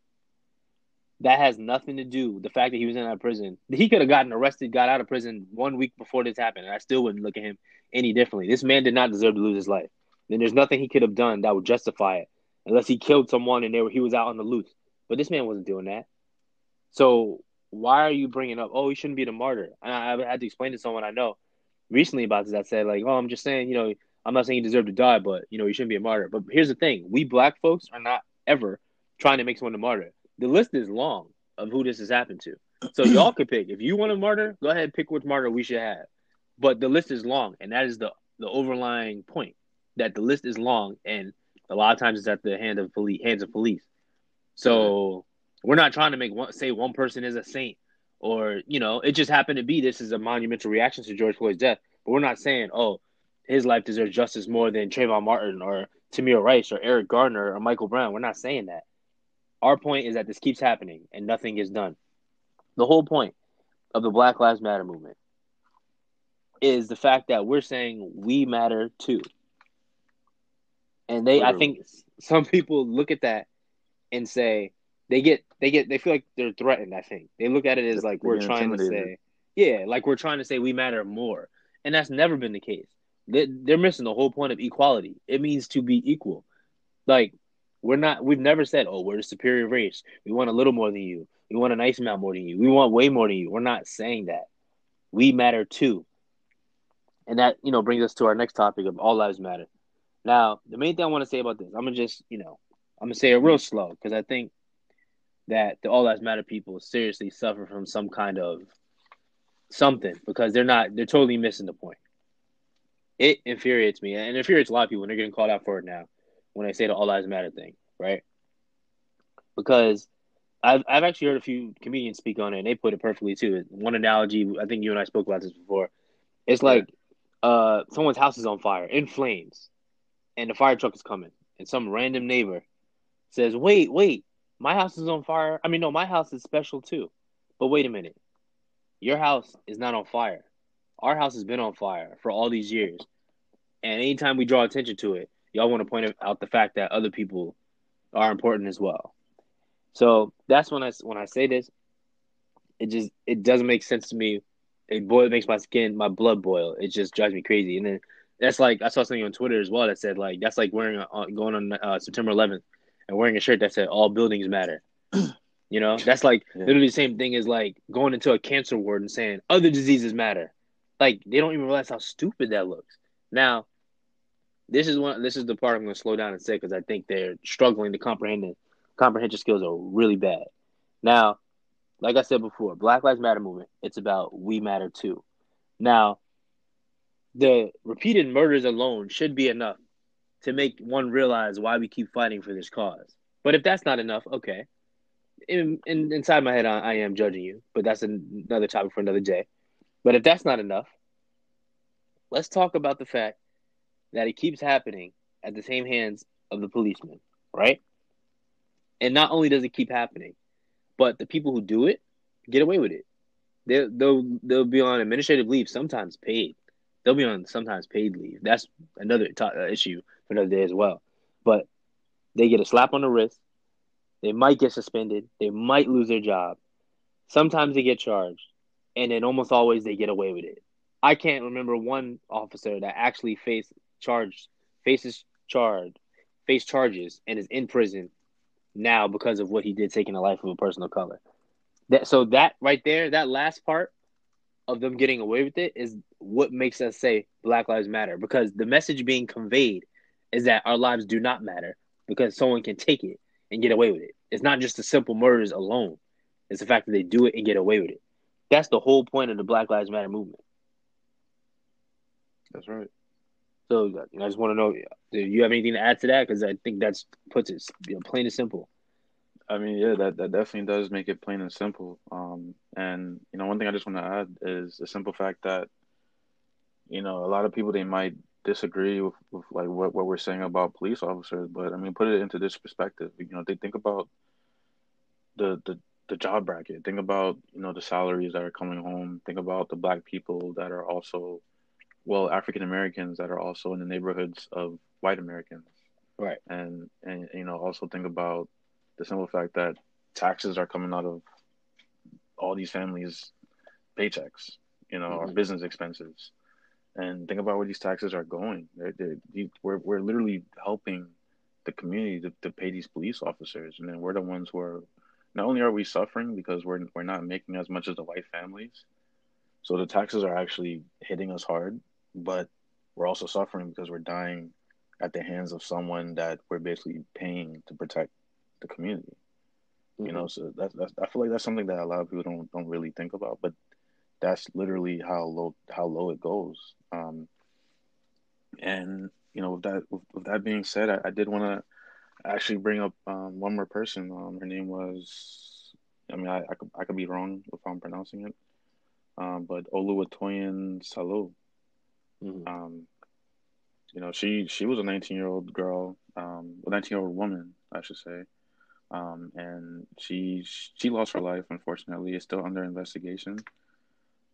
That has nothing to do with the fact that he was in that prison. He could have gotten arrested, got out of prison one week before this happened, and I still wouldn't look at him any differently. This man did not deserve to lose his life. Then there's nothing he could have done that would justify it, unless he killed someone and they were, he was out on the loose. But this man wasn't doing that. So why are you bringing up? Oh, he shouldn't be the martyr. And I, I had to explain to someone I know recently about this that said like, oh, I'm just saying, you know, I'm not saying you deserve to die, but you know, you shouldn't be a martyr. But here's the thing: we black folks are not ever trying to make someone a martyr. The list is long of who this has happened to. So y'all could pick. If you want a martyr, go ahead and pick which martyr we should have. But the list is long, and that is the the overlying point that the list is long, and a lot of times it's at the hand of police, hands of police. So we're not trying to make one say one person is a saint or you know, it just happened to be this is a monumental reaction to George Floyd's death. But we're not saying, oh, his life deserves justice more than Trayvon Martin or Tamir Rice or Eric Garner or Michael Brown. We're not saying that. Our point is that this keeps happening and nothing is done. The whole point of the Black Lives Matter movement is the fact that we're saying we matter too. And they, Literally. I think some people look at that and say they get they get they feel like they're threatened. I think they look at it as like we're trying to say, yeah, like we're trying to say we matter more, and that's never been the case. They, they're missing the whole point of equality. It means to be equal. Like we're not. We've never said, "Oh, we're a superior race. We want a little more than you. We want a nice amount more than you. We want way more than you." We're not saying that. We matter too. And that you know brings us to our next topic of all lives matter. Now, the main thing I want to say about this, I'm gonna just you know I'm gonna say it real slow because I think that the all lives matter people seriously suffer from some kind of something because they're not they're totally missing the point. It infuriates me and infuriates a lot of people when they're getting called out for it now when I say the all lives matter thing, right? Because I've I've actually heard a few comedians speak on it and they put it perfectly too. One analogy, I think you and I spoke about this before. It's like uh someone's house is on fire in flames and the fire truck is coming and some random neighbor says, "Wait, wait, my house is on fire." I mean, no, my house is special too. But wait a minute, your house is not on fire. Our house has been on fire for all these years, and anytime we draw attention to it, y'all want to point out the fact that other people are important as well. So that's when I when I say this, it just it doesn't make sense to me. It boil makes my skin, my blood boil. It just drives me crazy. And then that's like I saw something on Twitter as well that said like that's like wearing a, going on uh, September 11th and wearing a shirt that said all buildings matter. you know, that's like yeah. literally the same thing as like going into a cancer ward and saying other diseases matter. Like they don't even realize how stupid that looks. Now, this is one. This is the part I'm going to slow down and say because I think they're struggling to comprehend it. Comprehension skills are really bad. Now, like I said before, Black Lives Matter movement. It's about we matter too. Now, the repeated murders alone should be enough to make one realize why we keep fighting for this cause. But if that's not enough, okay. In, in inside my head, I, I am judging you, but that's another topic for another day. But if that's not enough, let's talk about the fact that it keeps happening at the same hands of the policemen, right? And not only does it keep happening, but the people who do it get away with it. They they'll they'll be on administrative leave, sometimes paid. They'll be on sometimes paid leave. That's another t- uh, issue for another day as well. But they get a slap on the wrist. They might get suspended. They might lose their job. Sometimes they get charged, and then almost always they get away with it. I can't remember one officer that actually faced charged, faces charged, face charges, and is in prison now because of what he did, taking the life of a person of color. That so that right there, that last part of them getting away with it is what makes us say Black Lives Matter because the message being conveyed is that our lives do not matter because someone can take it and get away with it. It's not just the simple murders alone. It's the fact that they do it and get away with it. That's the whole point of the Black Lives Matter movement. That's right. So I just want to know, do you have anything to add to that? Because I think that's puts it you know, plain and simple. I mean, yeah, that, that definitely does make it plain and simple. Um, and you know, one thing I just want to add is the simple fact that, you know, a lot of people they might disagree with, with like what, what we're saying about police officers, but I mean, put it into this perspective. You know, they think about the the the job bracket. Think about you know the salaries that are coming home. Think about the black people that are also well African Americans that are also in the neighborhoods of white Americans. Right. And and you know also think about the simple fact that taxes are coming out of all these families' paychecks, you know, mm-hmm. our business expenses, and think about where these taxes are going. They're, they're, we're we're literally helping the community to, to pay these police officers, and then we're the ones who are. Not only are we suffering because we're we're not making as much as the white families, so the taxes are actually hitting us hard but we're also suffering because we're dying at the hands of someone that we're basically paying to protect the community. Mm-hmm. You know, so that's, that's I feel like that's something that a lot of people don't don't really think about, but that's literally how low how low it goes. Um, and you know, with that with, with that being said, I, I did want to actually bring up um, one more person. Um, her name was, I mean, I, I could I could be wrong if I'm pronouncing it, um, but Oluwatoyin Salau. Mm-hmm. Um, you know, she she was a 19 year old girl, um, a 19 year old woman, I should say, um, and she she lost her life. Unfortunately, it's still under investigation.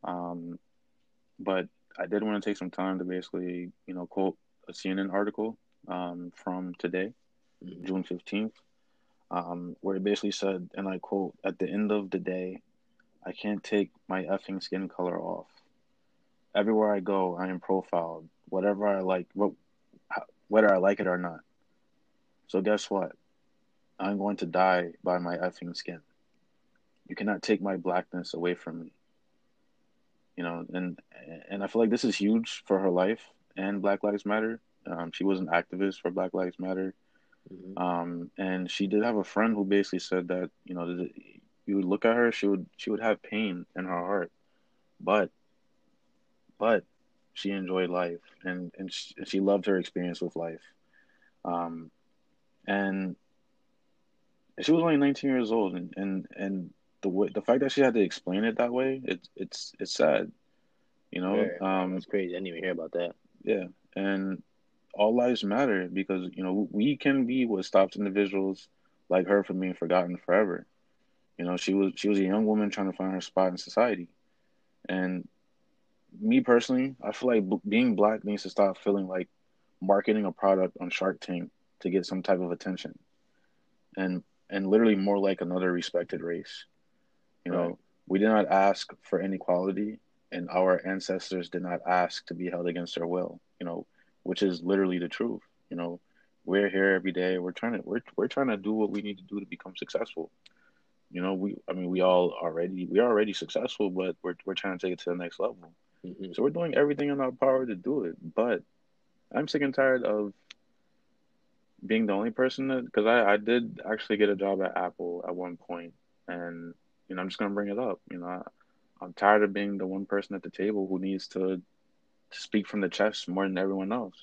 Um, but I did want to take some time to basically, you know, quote a CNN article um, from today. mm-hmm. June fifteenth, um, where it basically said, and I quote: "At the end of the day, I can't take my effing skin color off. Everywhere I go, I am profiled, whatever I like, whether I like it or not. So guess what? I'm going to die by my effing skin. You cannot take my blackness away from me. You know, and and I feel like this is huge for her life and Black Lives Matter. Um, she was an activist for Black Lives Matter. Mm-hmm. Um, and she did have a friend who basically said that you know you would look at her, she would she would have pain in her heart, but but she enjoyed life and and she, she loved her experience with life, um, and she was only 19 years old, and and and the way, the fact that she had to explain it that way, it's it's it's sad, you know. Yeah, um, that's crazy. I didn't even hear about that. Yeah, and all lives matter because you know we can be what stops individuals like her from being forgotten forever. You know, she was she was a young woman trying to find her spot in society, and me personally, I feel like b- being black needs to stop feeling like marketing a product on Shark Tank to get some type of attention, and and literally more like another respected race. You know, right. we did not ask for inequality, and our ancestors did not ask to be held against their will. You know, which is literally the truth. You know, we're here every day. We're trying to we're we're trying to do what we need to do to become successful. You know, we I mean we all already we are already successful, but we're we're trying to take it to the next level. Mm-hmm. So we're doing everything in our power to do it. But I'm sick and tired of being the only person that because I, I did actually get a job at Apple at one point and you know I'm just gonna bring it up. You know, I, I'm tired of being the one person at the table who needs to to speak from the chest more than everyone else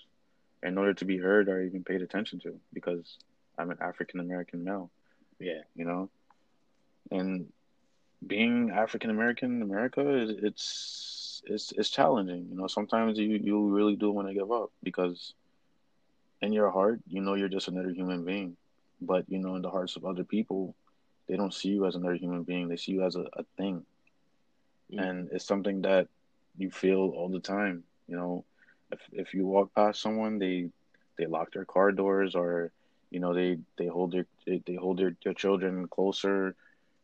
in order to be heard or even paid attention to because I'm an African American male. Yeah. You know? and being African American in America it's it's it's challenging. You know, sometimes you you really do want to give up because in your heart you know you're just another human being, but you know in the hearts of other people they don't see you as another human being. They see you as a, a thing, mm. and it's something that you feel all the time. You know, if if you walk past someone, they they lock their car doors or you know they they hold their they, they hold their, their children closer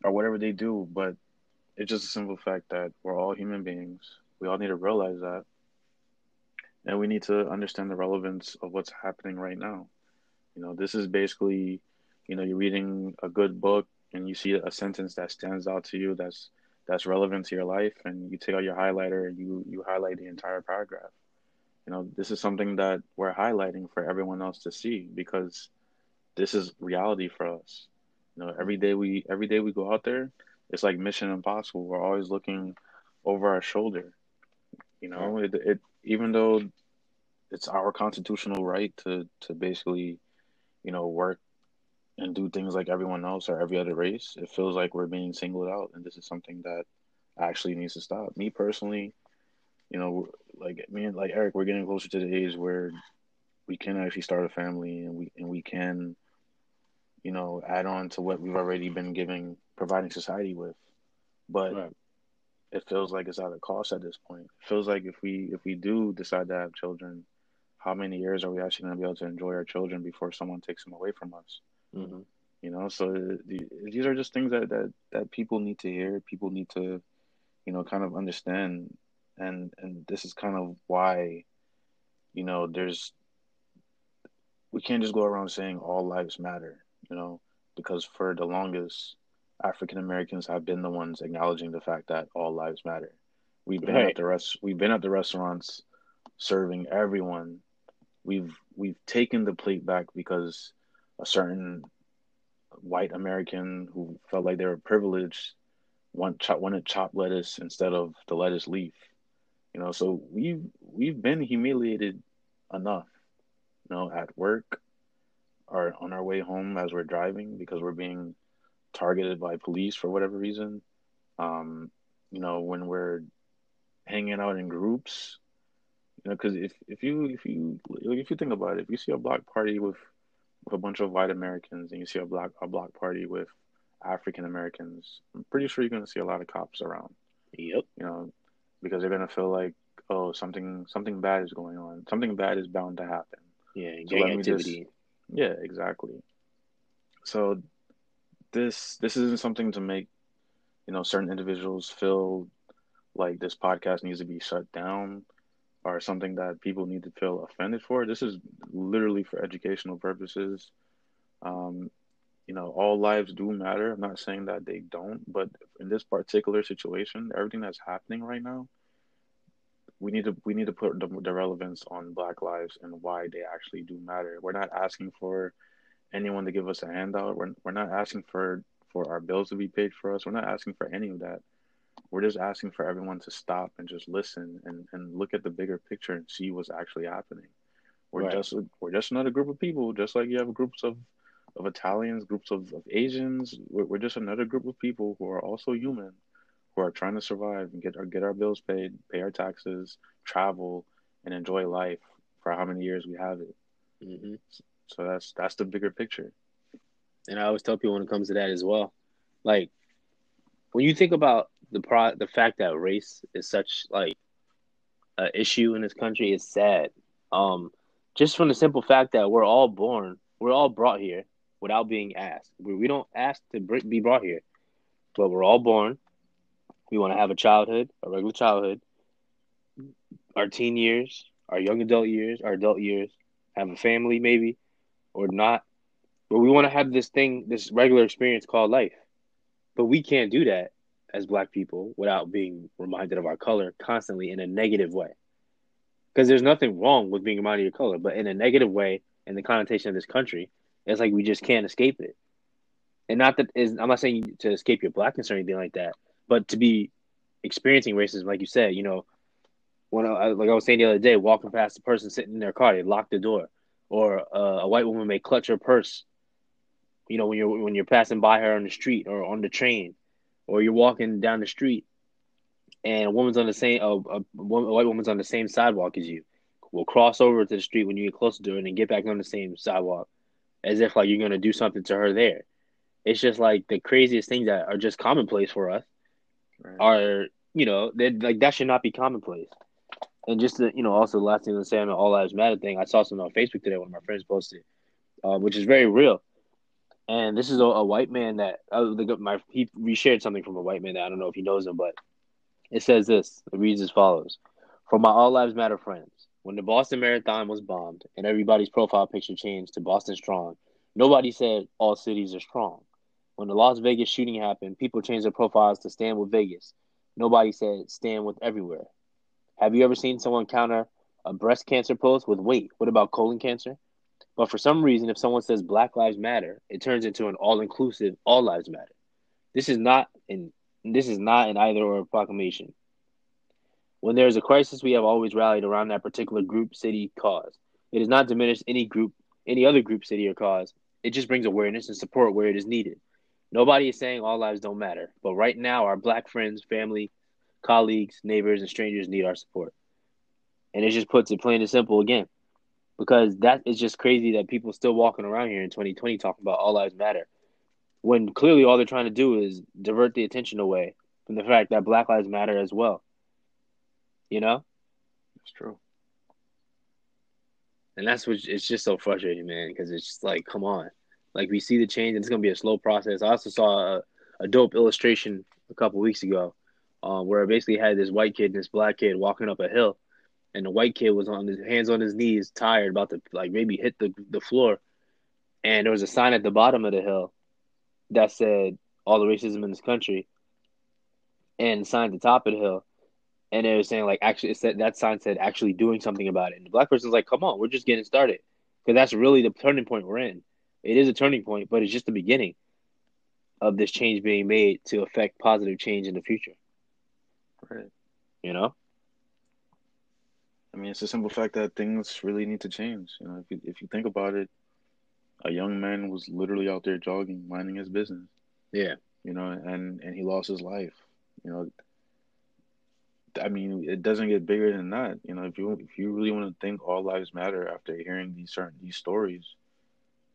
or whatever they do, but it's just a simple fact that we're all human beings. We all need to realize that. And we need to understand the relevance of what's happening right now. You know, this is basically, you know, you're reading a good book and you see a sentence that stands out to you that's that's relevant to your life and you take out your highlighter and you you highlight the entire paragraph. You know, this is something that we're highlighting for everyone else to see because this is reality for us. You know, every day we every day we go out there, it's like Mission Impossible. We're always looking over our shoulder. You know, it, it even though it's our constitutional right to to basically, you know, work and do things like everyone else or every other race, it feels like we're being singled out, and this is something that actually needs to stop. Me personally, you know, like me and like Eric, we're getting closer to the age where we can actually start a family and we and we can you know, add on to what we've already been giving, providing society with. But right. It feels like it's out of cost at this point. It feels like if we if we do decide to have children, how many years are we actually going to be able to enjoy our children before someone takes them away from us? Mm-hmm. You know, so these are just things that, that that people need to hear. People need to, you know, kind of understand, and and this is kind of why, you know, there's we can't just go around saying all lives matter you know, because for the longest, African Americans have been the ones acknowledging the fact that all lives matter. We've been right. at the rest. We've been at the restaurants, serving everyone. We've we've taken the plate back because a certain white American who felt like they were privileged want chop, wanted chopped lettuce instead of the lettuce leaf. You know, so we've we've been humiliated enough. You know, at work, are on our way home as we're driving because we're being targeted by police for whatever reason. Um, you know, when we're hanging out in groups, you know, because if if you if you if you think about it, if you see a block party with with a bunch of white Americans and you see a block a block party with African Americans, I'm pretty sure you're gonna see a lot of cops around. Yep. You know, because they're gonna feel like, oh, something something bad is going on. Something bad is bound to happen. Yeah, gang so activity. Just, Yeah, exactly. So this this isn't something to make you know certain individuals feel like this podcast needs to be shut down or something that people need to feel offended for. This is literally for educational purposes. Um, you know, all lives do matter. I'm not saying that they don't, but in this particular situation, everything that's happening right now, we need to we need to put the, the relevance on Black lives and why they actually do matter. We're not asking for anyone to give us a handout. We're we're not asking for for our bills to be paid for us. We're not asking for any of that. We're just asking for everyone to stop and just listen and, and look at the bigger picture and see what's actually happening. We're right. just we're just another group of people, just like you have groups of of Italians, groups of, of Asians. We're, we're just another group of people who are also human, who are trying to survive and get our get our bills paid, pay our taxes, travel, and enjoy life for how many years we have it. Mm-hmm. So that's that's the bigger picture. And I always tell people when it comes to that as well, like when you think about the pro the fact that race is such like an issue in this country is sad. Um, just from the simple fact that we're all born, we're all brought here without being asked. We, we don't ask to be brought here, but we're all born. We want to have a childhood, a regular childhood, our teen years, our young adult years, our adult years, have a family maybe, or not. But we want to have this thing, this regular experience called life. But we can't do that as black people without being reminded of our color constantly in a negative way. Because there's nothing wrong with being reminded of your color, but in a negative way, in the connotation of this country, it's like we just can't escape it. And not that is I'm not saying to escape your blackness or anything like that, but to be experiencing racism, like you said, you know, when I, like I was saying the other day, walking past a person sitting in their car, they locked the door, or uh, a white woman may clutch her purse. You know, when you're when you're passing by her on the street or on the train, or you're walking down the street, and a woman's on the same a, a, a white woman's on the same sidewalk as you, will cross over to the street when you get closer to her and get back on the same sidewalk, as if like you're gonna do something to her there. It's just like the craziest things that are just commonplace for us right. are you know like that should not be commonplace. And just to, you know, also the last thing to say on the All Lives Matter thing, I saw something on Facebook today. One of my friends posted, uh, which is very real. And this is a, a white man that uh, my he reshared something from a white man that I don't know if he knows him, but it says this. It reads as follows: For my All Lives Matter friends, when the Boston Marathon was bombed and everybody's profile picture changed to Boston Strong, nobody said all cities are strong. When the Las Vegas shooting happened, people changed their profiles to stand with Vegas. Nobody said stand with everywhere. Have you ever seen someone counter a breast cancer post with wait, what about colon cancer? But for some reason, if someone says Black Lives Matter, it turns into an all-inclusive All Lives Matter. This is not an this is not an either or proclamation. When there is a crisis, we have always rallied around that particular group, city, cause. It does not diminish any group, any other group, city, or cause. It just brings awareness and support where it is needed. Nobody is saying all lives don't matter, but right now, our black friends, family, colleagues, neighbors, and strangers need our support. And it just puts it plain and simple again. Because that is just crazy that people still walking around here in 2020 talking about all lives matter. When clearly all they're trying to do is divert the attention away from the fact that black lives matter as well. You know? That's true. And that's what it's just so frustrating, man, because it's just like, come on. Like we see the change and it's gonna be a slow process. I also saw a, a dope illustration a couple weeks ago um, where I basically had this white kid and this black kid walking up a hill, and the white kid was on his hands on his knees, tired, about to like maybe hit the the floor, and there was a sign at the bottom of the hill that said all the racism in this country, and the sign at the top of the hill, and it was saying like actually it said that sign said actually doing something about it, and the black person's like, come on, we're just getting started, because that's really the turning point we're in. It is a turning point, but it's just the beginning of this change being made to affect positive change in the future. Right. You know. I mean, it's a simple fact that things really need to change. You know, if you if you think about it, a young man was literally out there jogging, minding his business. Yeah. You know, and and he lost his life. You know. I mean, it doesn't get bigger than that. You know, if you if you really want to think all lives matter after hearing these certain these stories,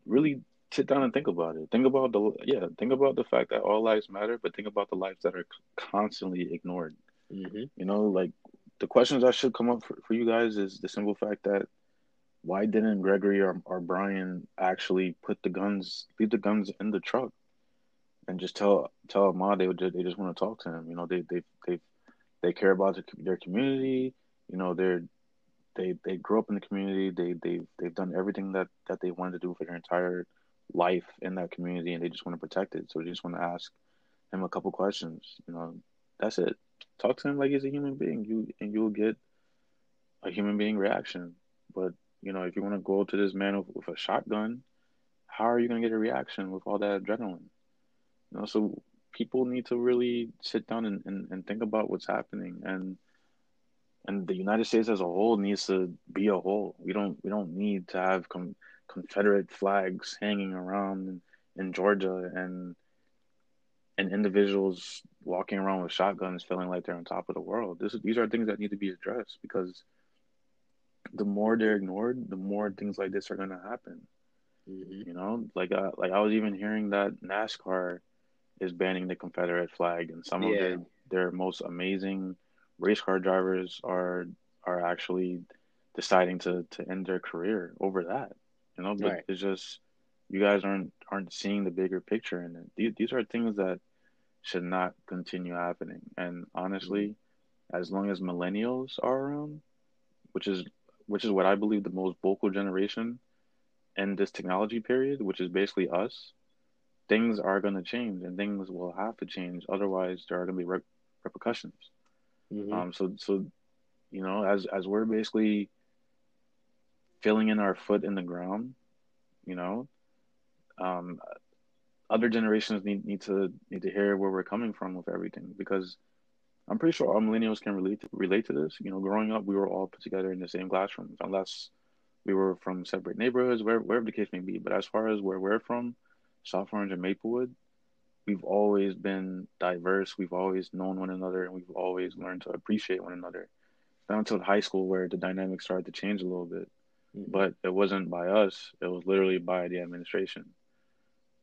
really sit down and think about it. Think about the yeah, think about the fact that all lives matter, but think about the lives that are constantly ignored. Mm-hmm. You know, like the questions that should come up for, for you guys is the simple fact that why didn't Gregory or, or Bryan actually put the guns, leave the guns in the truck, and just tell tell Ahmaud they they just want to talk to him. You know, they they they they care about their, their community. You know, they're they they grew up in the community. They they they've done everything that that they wanted to do for their entire life in that community, and they just want to protect it. So they just want to ask him a couple questions. You know, that's it. Talk to him like he's a human being. You and you'll get a human being reaction. But you know, if you want to go to this man with, with a shotgun, how are you going to get a reaction with all that adrenaline? You know, so people need to really sit down and, and, and think about what's happening and and the United States as a whole needs to be a whole. We don't we don't need to have com- Confederate flags hanging around in, in Georgia and and individuals walking around with shotguns feeling like they're on top of the world. This these are things that need to be addressed because the more they're ignored, the more things like this are going to happen. Mm-hmm. You know, like uh, like I was even hearing that NASCAR is banning the Confederate flag, and some yeah. of their their most amazing race car drivers are are actually deciding to to end their career over that. You know, but right. it's just you guys aren't aren't seeing the bigger picture in it. These these are things that should not continue happening. And honestly, mm-hmm. as long as millennials are around, which is which is what I believe the most vocal generation in this technology period, which is basically us, things are going to change and things will have to change. Otherwise, there are going to be re- repercussions. Mm-hmm. Um, so, so, you know, as, as we're basically filling in our foot in the ground, you know, um, other generations need, need to need to hear where we're coming from with everything because I'm pretty sure all millennials can relate to, relate to this. You know, growing up, we were all put together in the same classrooms, unless we were from separate neighborhoods, wherever, wherever the case may be. But as far as where we're from, South Orange and Maplewood, we've always been diverse. We've always known one another, and we've always learned to appreciate one another. Not until high school, where the dynamics started to change a little bit. Mm-hmm. But it wasn't by us; it was literally by the administration.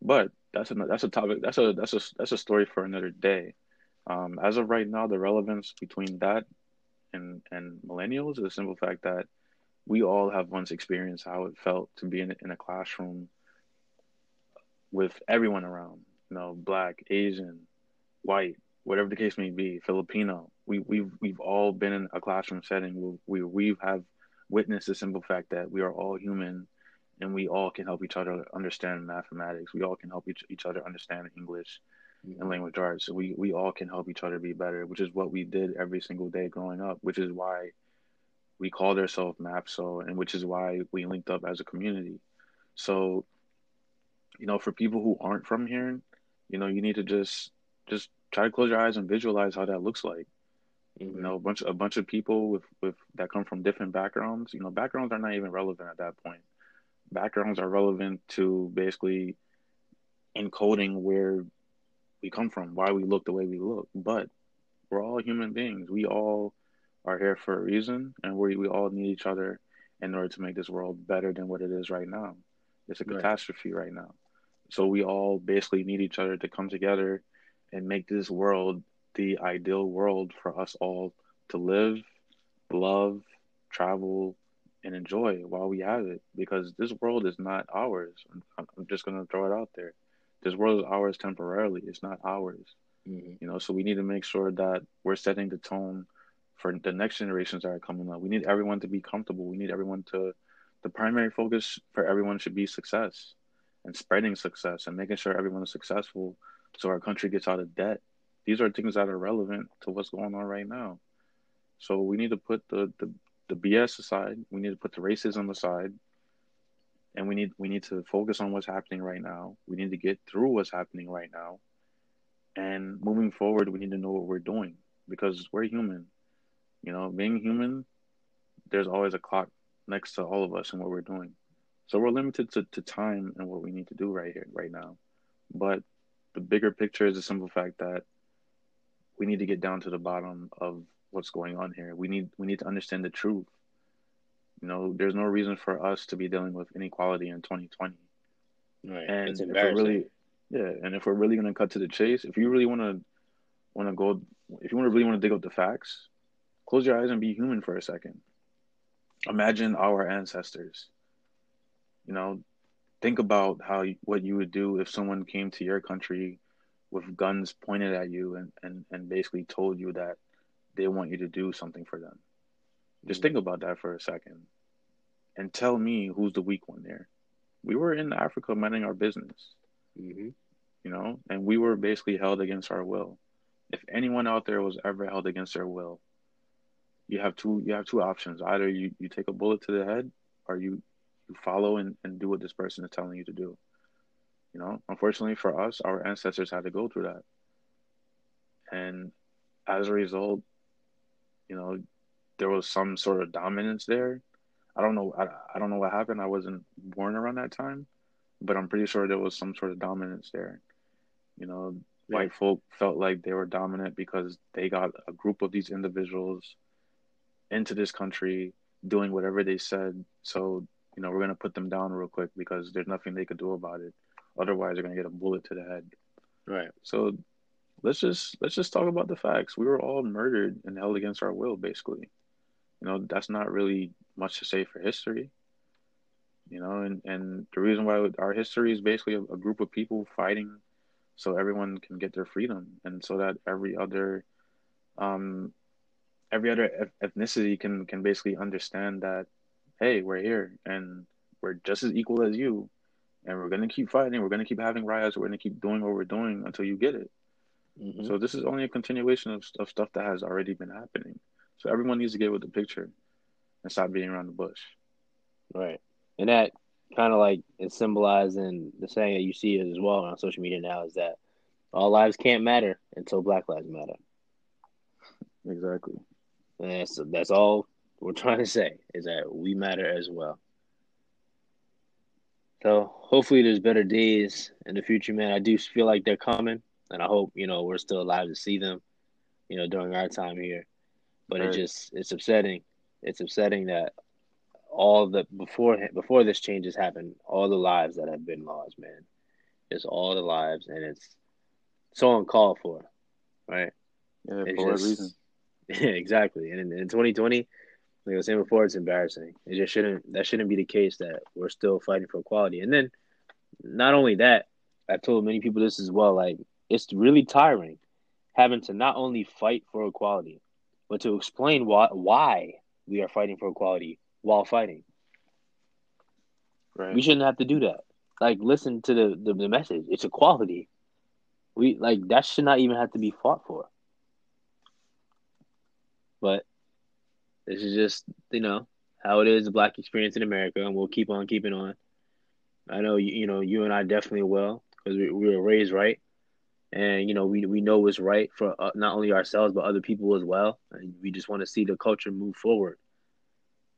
But that's a that's a topic. That's a that's a that's a story for another day. Um, as of right now, the relevance between that and and millennials is the simple fact that we all have once experienced how it felt to be in in a classroom with everyone around. You know, black, Asian, white, whatever the case may be, Filipino. We we've we've all been in a classroom setting. We we we have witnessed the simple fact that we are all human and we all can help each other understand mathematics. We all can help each, each other understand English mm-hmm. and language arts. So we, we all can help each other be better, which is what we did every single day growing up, which is why we called ourselves MAPSO and which is why we linked up as a community. So, you know, for people who aren't from here, you know, you need to just just try to close your eyes and visualize how that looks like. Mm-hmm. You know, a bunch a bunch of people with with that come from different backgrounds. You know, backgrounds are not even relevant at that point. Backgrounds are relevant to basically encoding where we come from, why we look the way we look. But we're all human beings. We all are here for a reason, and we we all need each other in order to make this world better than what it is right now. It's a right. catastrophe right now. So we all basically need each other to come together and make this world the ideal world for us all to live, love, travel, and enjoy while we have it. Because this world is not ours. I'm, I'm just gonna throw it out there this world is ours temporarily. It's not ours. Mm-hmm. You know, so we need to make sure that we're setting the tone for the next generations that are coming up. We need everyone to be comfortable. We need everyone to the primary focus for everyone should be success and spreading success and making sure everyone is successful so our country gets out of debt. These are things that are relevant to what's going on right now. So we need to put the, the, the BS aside. We need to put the racism aside and we need we need to focus on what's happening right now. We need to get through what's happening right now. And moving forward, we need to know what we're doing because we're human. You know, being human, there's always a clock next to all of us and what we're doing. So we're limited to, to time and what we need to do right here, right now. But the bigger picture is the simple fact that we need to get down to the bottom of what's going on here. We need we need to understand the truth. You know, there's no reason for us to be dealing with inequality in 2020. Right. And it's embarrassing. really, yeah, and if we're really going to cut to the chase, if you really want to want to go, if you want to really want to dig up the facts, close your eyes and be human for a second. Imagine our ancestors. you know, think about how what you would do if someone came to your country with guns pointed at you and, and, and basically told you that they want you to do something for them. Just mm-hmm. think about that for a second and tell me who's the weak one there. We were in Africa minding our business, mm-hmm. you know, and we were basically held against our will. If anyone out there was ever held against their will, you have two you have two options. Either you, you take a bullet to the head or you, you follow and, and do what this person is telling you to do. You know, unfortunately for us, our ancestors had to go through that. And as a result, you know, there was some sort of dominance there. I don't know. I, I don't know what happened. I wasn't born around that time, but I'm pretty sure there was some sort of dominance there. You know, yeah. white folk felt like they were dominant because they got a group of these individuals into this country doing whatever they said. So, you know, we're going to put them down real quick because there's nothing they could do about it. Otherwise, they're going to get a bullet to the head. Right. So, let's just let's just talk about the facts. We were all murdered and held against our will, basically. You know, that's not really much to say for history. You know, and and the reason why our history is basically a, a group of people fighting so everyone can get their freedom and so that every other um every other ethnicity can can basically understand that hey we're here and we're just as equal as you and we're going to keep fighting we're going to keep having riots we're going to keep doing what we're doing until you get it mm-hmm. so this is only a continuation of, of stuff that has already been happening so everyone needs to get with the picture and stop being around the bush right and that kind of like is symbolizing the saying that you see as well on social media now is that all lives can't matter until black lives matter exactly and that's that's all we're trying to say is that we matter as well. So hopefully there's better days in the future, man. I do feel like they're coming, and I hope you know we're still alive to see them, you know, during our time here. But right. it just it's upsetting. It's upsetting that all the before before this changes happened, all the lives that have been lost, man. It's all the lives, and it's so uncalled for, right? Yeah, it's for just, a reason. Yeah, exactly. And in, in 2020, like I was saying before, it's embarrassing. It just shouldn't that shouldn't be the case that we're still fighting for equality. And then not only that, I've told many people this as well, like it's really tiring having to not only fight for equality, but to explain why why we are fighting for equality while fighting. Right. We shouldn't have to do that. Like listen to the, the, the message. It's equality. We like that should not even have to be fought for. But this is just, you know, how it is the black experience in America, and we'll keep on keeping on. I know you, you know you and I definitely will because we, we were raised right, and you know we we know what's right for uh, not only ourselves but other people as well. And we just want to see the culture move forward,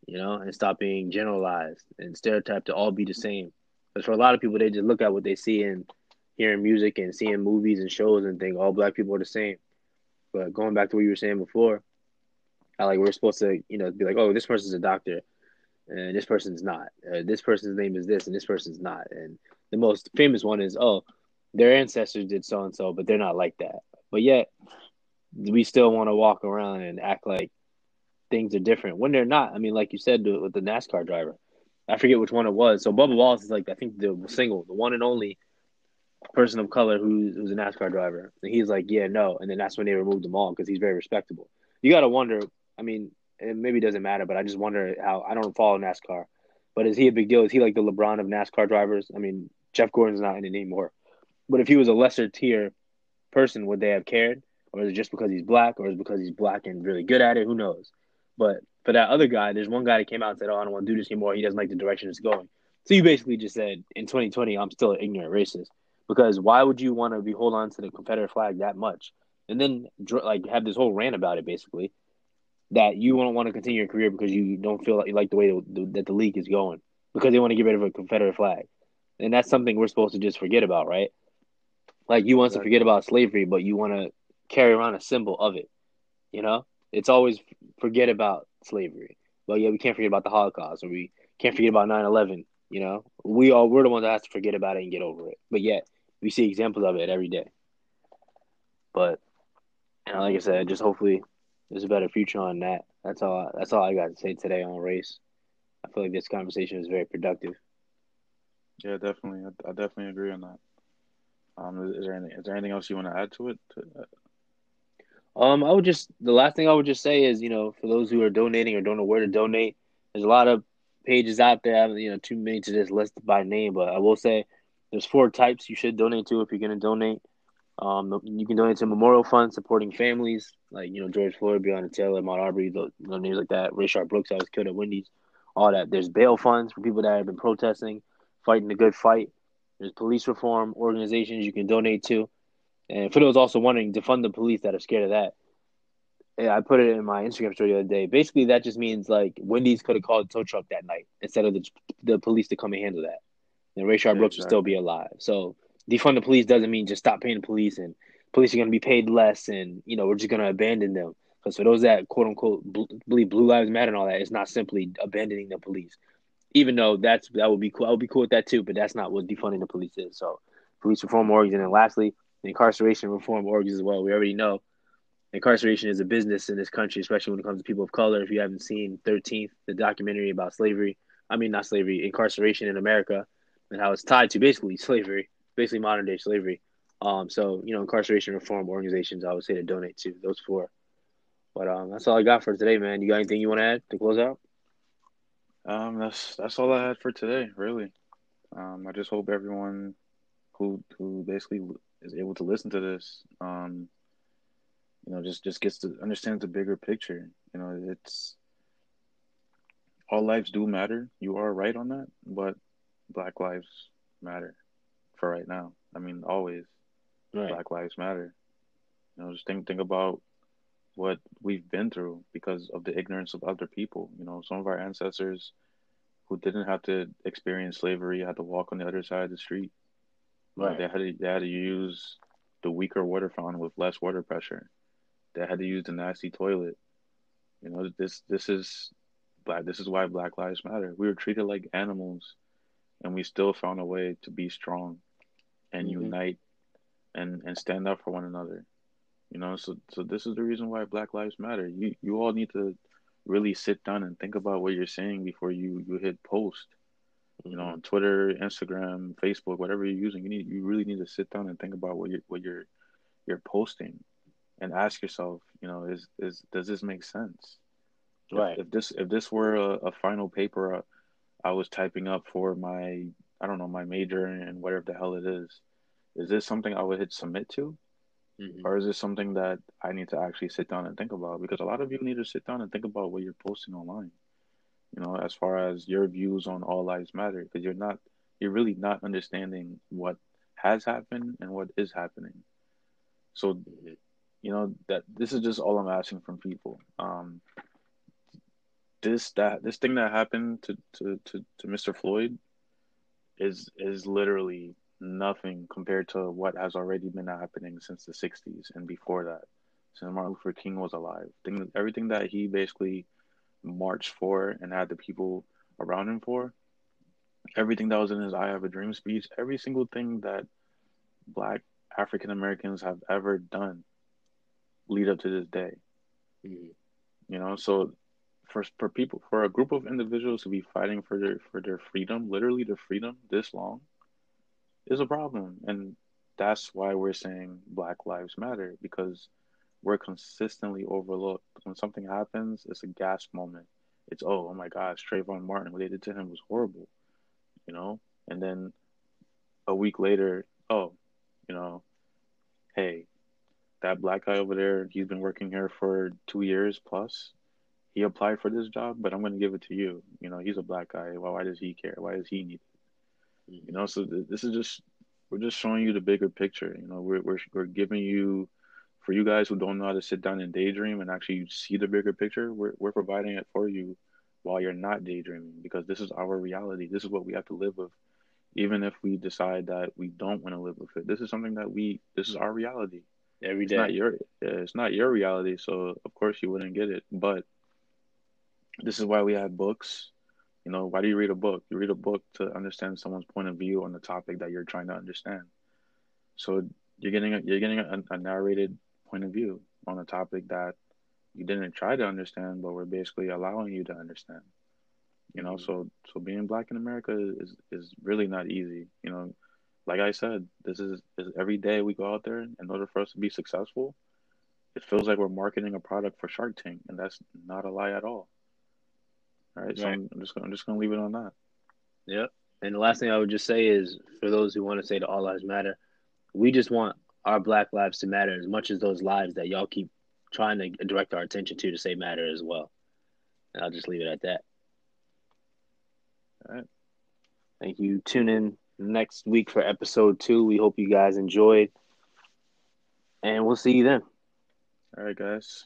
you know, and stop being generalized and stereotyped to all be the same. Because for a lot of people, they just look at what they see and hearing music and seeing movies and shows and think all black people are the same. But going back to what you were saying before, I like we're supposed to, you know, be like, oh, this person's a doctor, and this person's not. Uh, this person's name is this, and this person's not. And the most famous one is, oh, their ancestors did so and so, but they're not like that. But yet, we still want to walk around and act like things are different when they're not. I mean, like you said with the NASCAR driver, I forget which one it was. So Bubba Wallace is like I think the single, the one and only person of color who's who's a NASCAR driver, and he's like, yeah, no, and then that's when they removed him all because he's very respectable. You got to wonder I mean, it maybe doesn't matter, but I just wonder how I don't follow NASCAR. But is he a big deal? Is he like the LeBron of NASCAR drivers? I mean, Jeff Gordon's not in it anymore. But if he was a lesser tier person, would they have cared? Or is it just because he's black, or is it because he's black and really good at it? Who knows? But for that other guy, there's one guy that came out and said, "Oh, I don't want to do this anymore. He doesn't like the direction it's going." So you basically just said, in 2020, I'm still an ignorant racist because why would you want to be hold on to the Confederate flag that much and then like have this whole rant about it, basically? that you don't want to continue your career because you don't feel like, like the way that the league is going because they want to get rid of a Confederate flag, and that's something we're supposed to just forget about, right? Like you want exactly. to forget about slavery, but you want to carry around a symbol of it. You know, it's always forget about slavery, but yeah, we can't forget about the Holocaust, or we can't forget about 9-11. You know, we all we're the ones that have to forget about it and get over it, but yet we see examples of it every day. But you know, like I said, just hopefully there's a better future on that. That's all. That's all I got to say today on race. I feel like this conversation is very productive. Yeah, definitely. I, I definitely agree on that. Um, is, is, there any, is there anything else you want to add to it? Uh... Um, I would just the last thing I would just say is you know for those who are donating or don't know where to donate, there's a lot of pages out there. You know, too many to just list by name, but I will say there's four types you should donate to if you're going to donate. Um, you can donate to Memorial Fund supporting families like you know George Floyd, Breonna Taylor, Ahmaud Arbery, the names like that. Rayshard Brooks, I was killed at Wendy's. All that. There's bail funds for people that have been protesting, fighting the good fight. There's police reform organizations you can donate to, and for those also wondering, defund the police that are scared of that. Yeah, I put it in my Instagram story the other day. Basically, that just means like Wendy's could have called a tow truck that night instead of the the police to come and handle that. And Rayshard yeah, Brooks exactly. would still be alive. So defund the police doesn't mean just stop paying the police and police are going to be paid less and you know we're just going to abandon them because for those that quote unquote believe blue lives matter and all that it's not simply abandoning the police even though that's that would be cool i would be cool with that too but that's not what defunding the police is so police reform orgs and then lastly the incarceration reform orgs as well we already know incarceration is a business in this country especially when it comes to people of color if you haven't seen 13th the documentary about slavery i mean not slavery incarceration in america and how it's tied to basically slavery basically modern day slavery. Um, so you know, incarceration reform organizations, I would say to donate to those four. But um, that's all I got for today, man. You got anything you want to add to close out? Um, that's that's all I had for today, really. Um, I just hope everyone who who basically is able to listen to this, um, you know, just just gets to understand the bigger picture. You know, it's all lives do matter. You are right on that, but Black lives matter for right now. I mean, always right. Black Lives Matter. You know, just think think about been through because of the ignorance of other people. You know, some of our ancestors who didn't have to experience slavery had to walk on the other side of the street. Right. They had to they had to use the weaker water fountain with less water pressure. They had to use the nasty toilet. You know, this this is black. This is why Black Lives Matter. We were treated like animals, and we still found a way to be strong and mm-hmm. unite and and stand up for one another. You know, so so this is the reason why Black Lives Matter. You you all need to really sit down and think about what you're saying before you you hit post. You know, on Twitter, Instagram, Facebook, whatever you're using, you need you really need to sit down and think about what you what you're you're posting, and ask yourself, you know, is is does this make sense? Right. If, if this if this were a, a final paper uh, I was typing up for my I don't know my major and whatever the hell it is, is this something I would hit submit to? Mm-hmm. Or is this something that I need to actually sit down and think about? Because a lot of you need to sit down and think about what you're posting online. You know, as far as your views on all lives matter, because you're not, you're really not understanding what has happened and what is happening. So, mm-hmm. you know, that this is just all I'm asking from people. Um, this that this thing that happened to to to, to Mr. Floyd is is literally nothing compared to what has already been happening since the 60s and before that since martin luther king was alive Thing, everything that he basically marched for and had the people around him for everything that was in his i have a dream speech every single thing that black african americans have ever done lead up to this day mm-hmm. you know so for for people for a group of individuals to be fighting for their for their freedom literally their freedom this long is a problem. And that's why we're saying Black Lives Matter because we're consistently overlooked. When something happens, it's a gasp moment. It's, oh, oh my gosh, Trayvon Martin, what they did to him was horrible, you know? And then a week later, oh, you know, hey, that black guy over there, he's been working here for two years plus. He applied for this job, but I'm going to give it to you. You know, he's a black guy. Well, why does he care? Why does he need it? You know, so th- this is just we're just showing you the bigger picture. You know, we're we're we're giving you for you guys who don't know how to sit down and daydream and actually see the bigger picture. We're we're providing it for you while you're not daydreaming because this is our reality. This is what we have to live with. Even if we decide that we don't want to live with it, this is something that we this is our reality. Every day. It's not your it's not your reality, so of course you wouldn't get it. But this is why we have books you know, why do you read a book? You read a book to understand someone's point of view on the topic that you're trying to understand. So you're getting a, you're getting a, a narrated point of view on a topic that you didn't try to understand, but we're basically allowing you to understand. You know, mm-hmm. so so being black in America is is really not easy. You know, like I said, this is, is every day we go out there. In order for us to be successful, it feels like we're marketing a product for Shark Tank, and that's not a lie at all. All right, so I'm, I'm just I'm just gonna leave it on that. Yep. And the last thing I would just say is for those who want to say that all lives matter, we just want our black lives to matter as much as those lives that y'all keep trying to direct our attention to to say matter as well. And I'll just leave it at that. All right. Thank you. Tune in next week for episode two. We hope you guys enjoyed. And we'll see you then. All right, guys.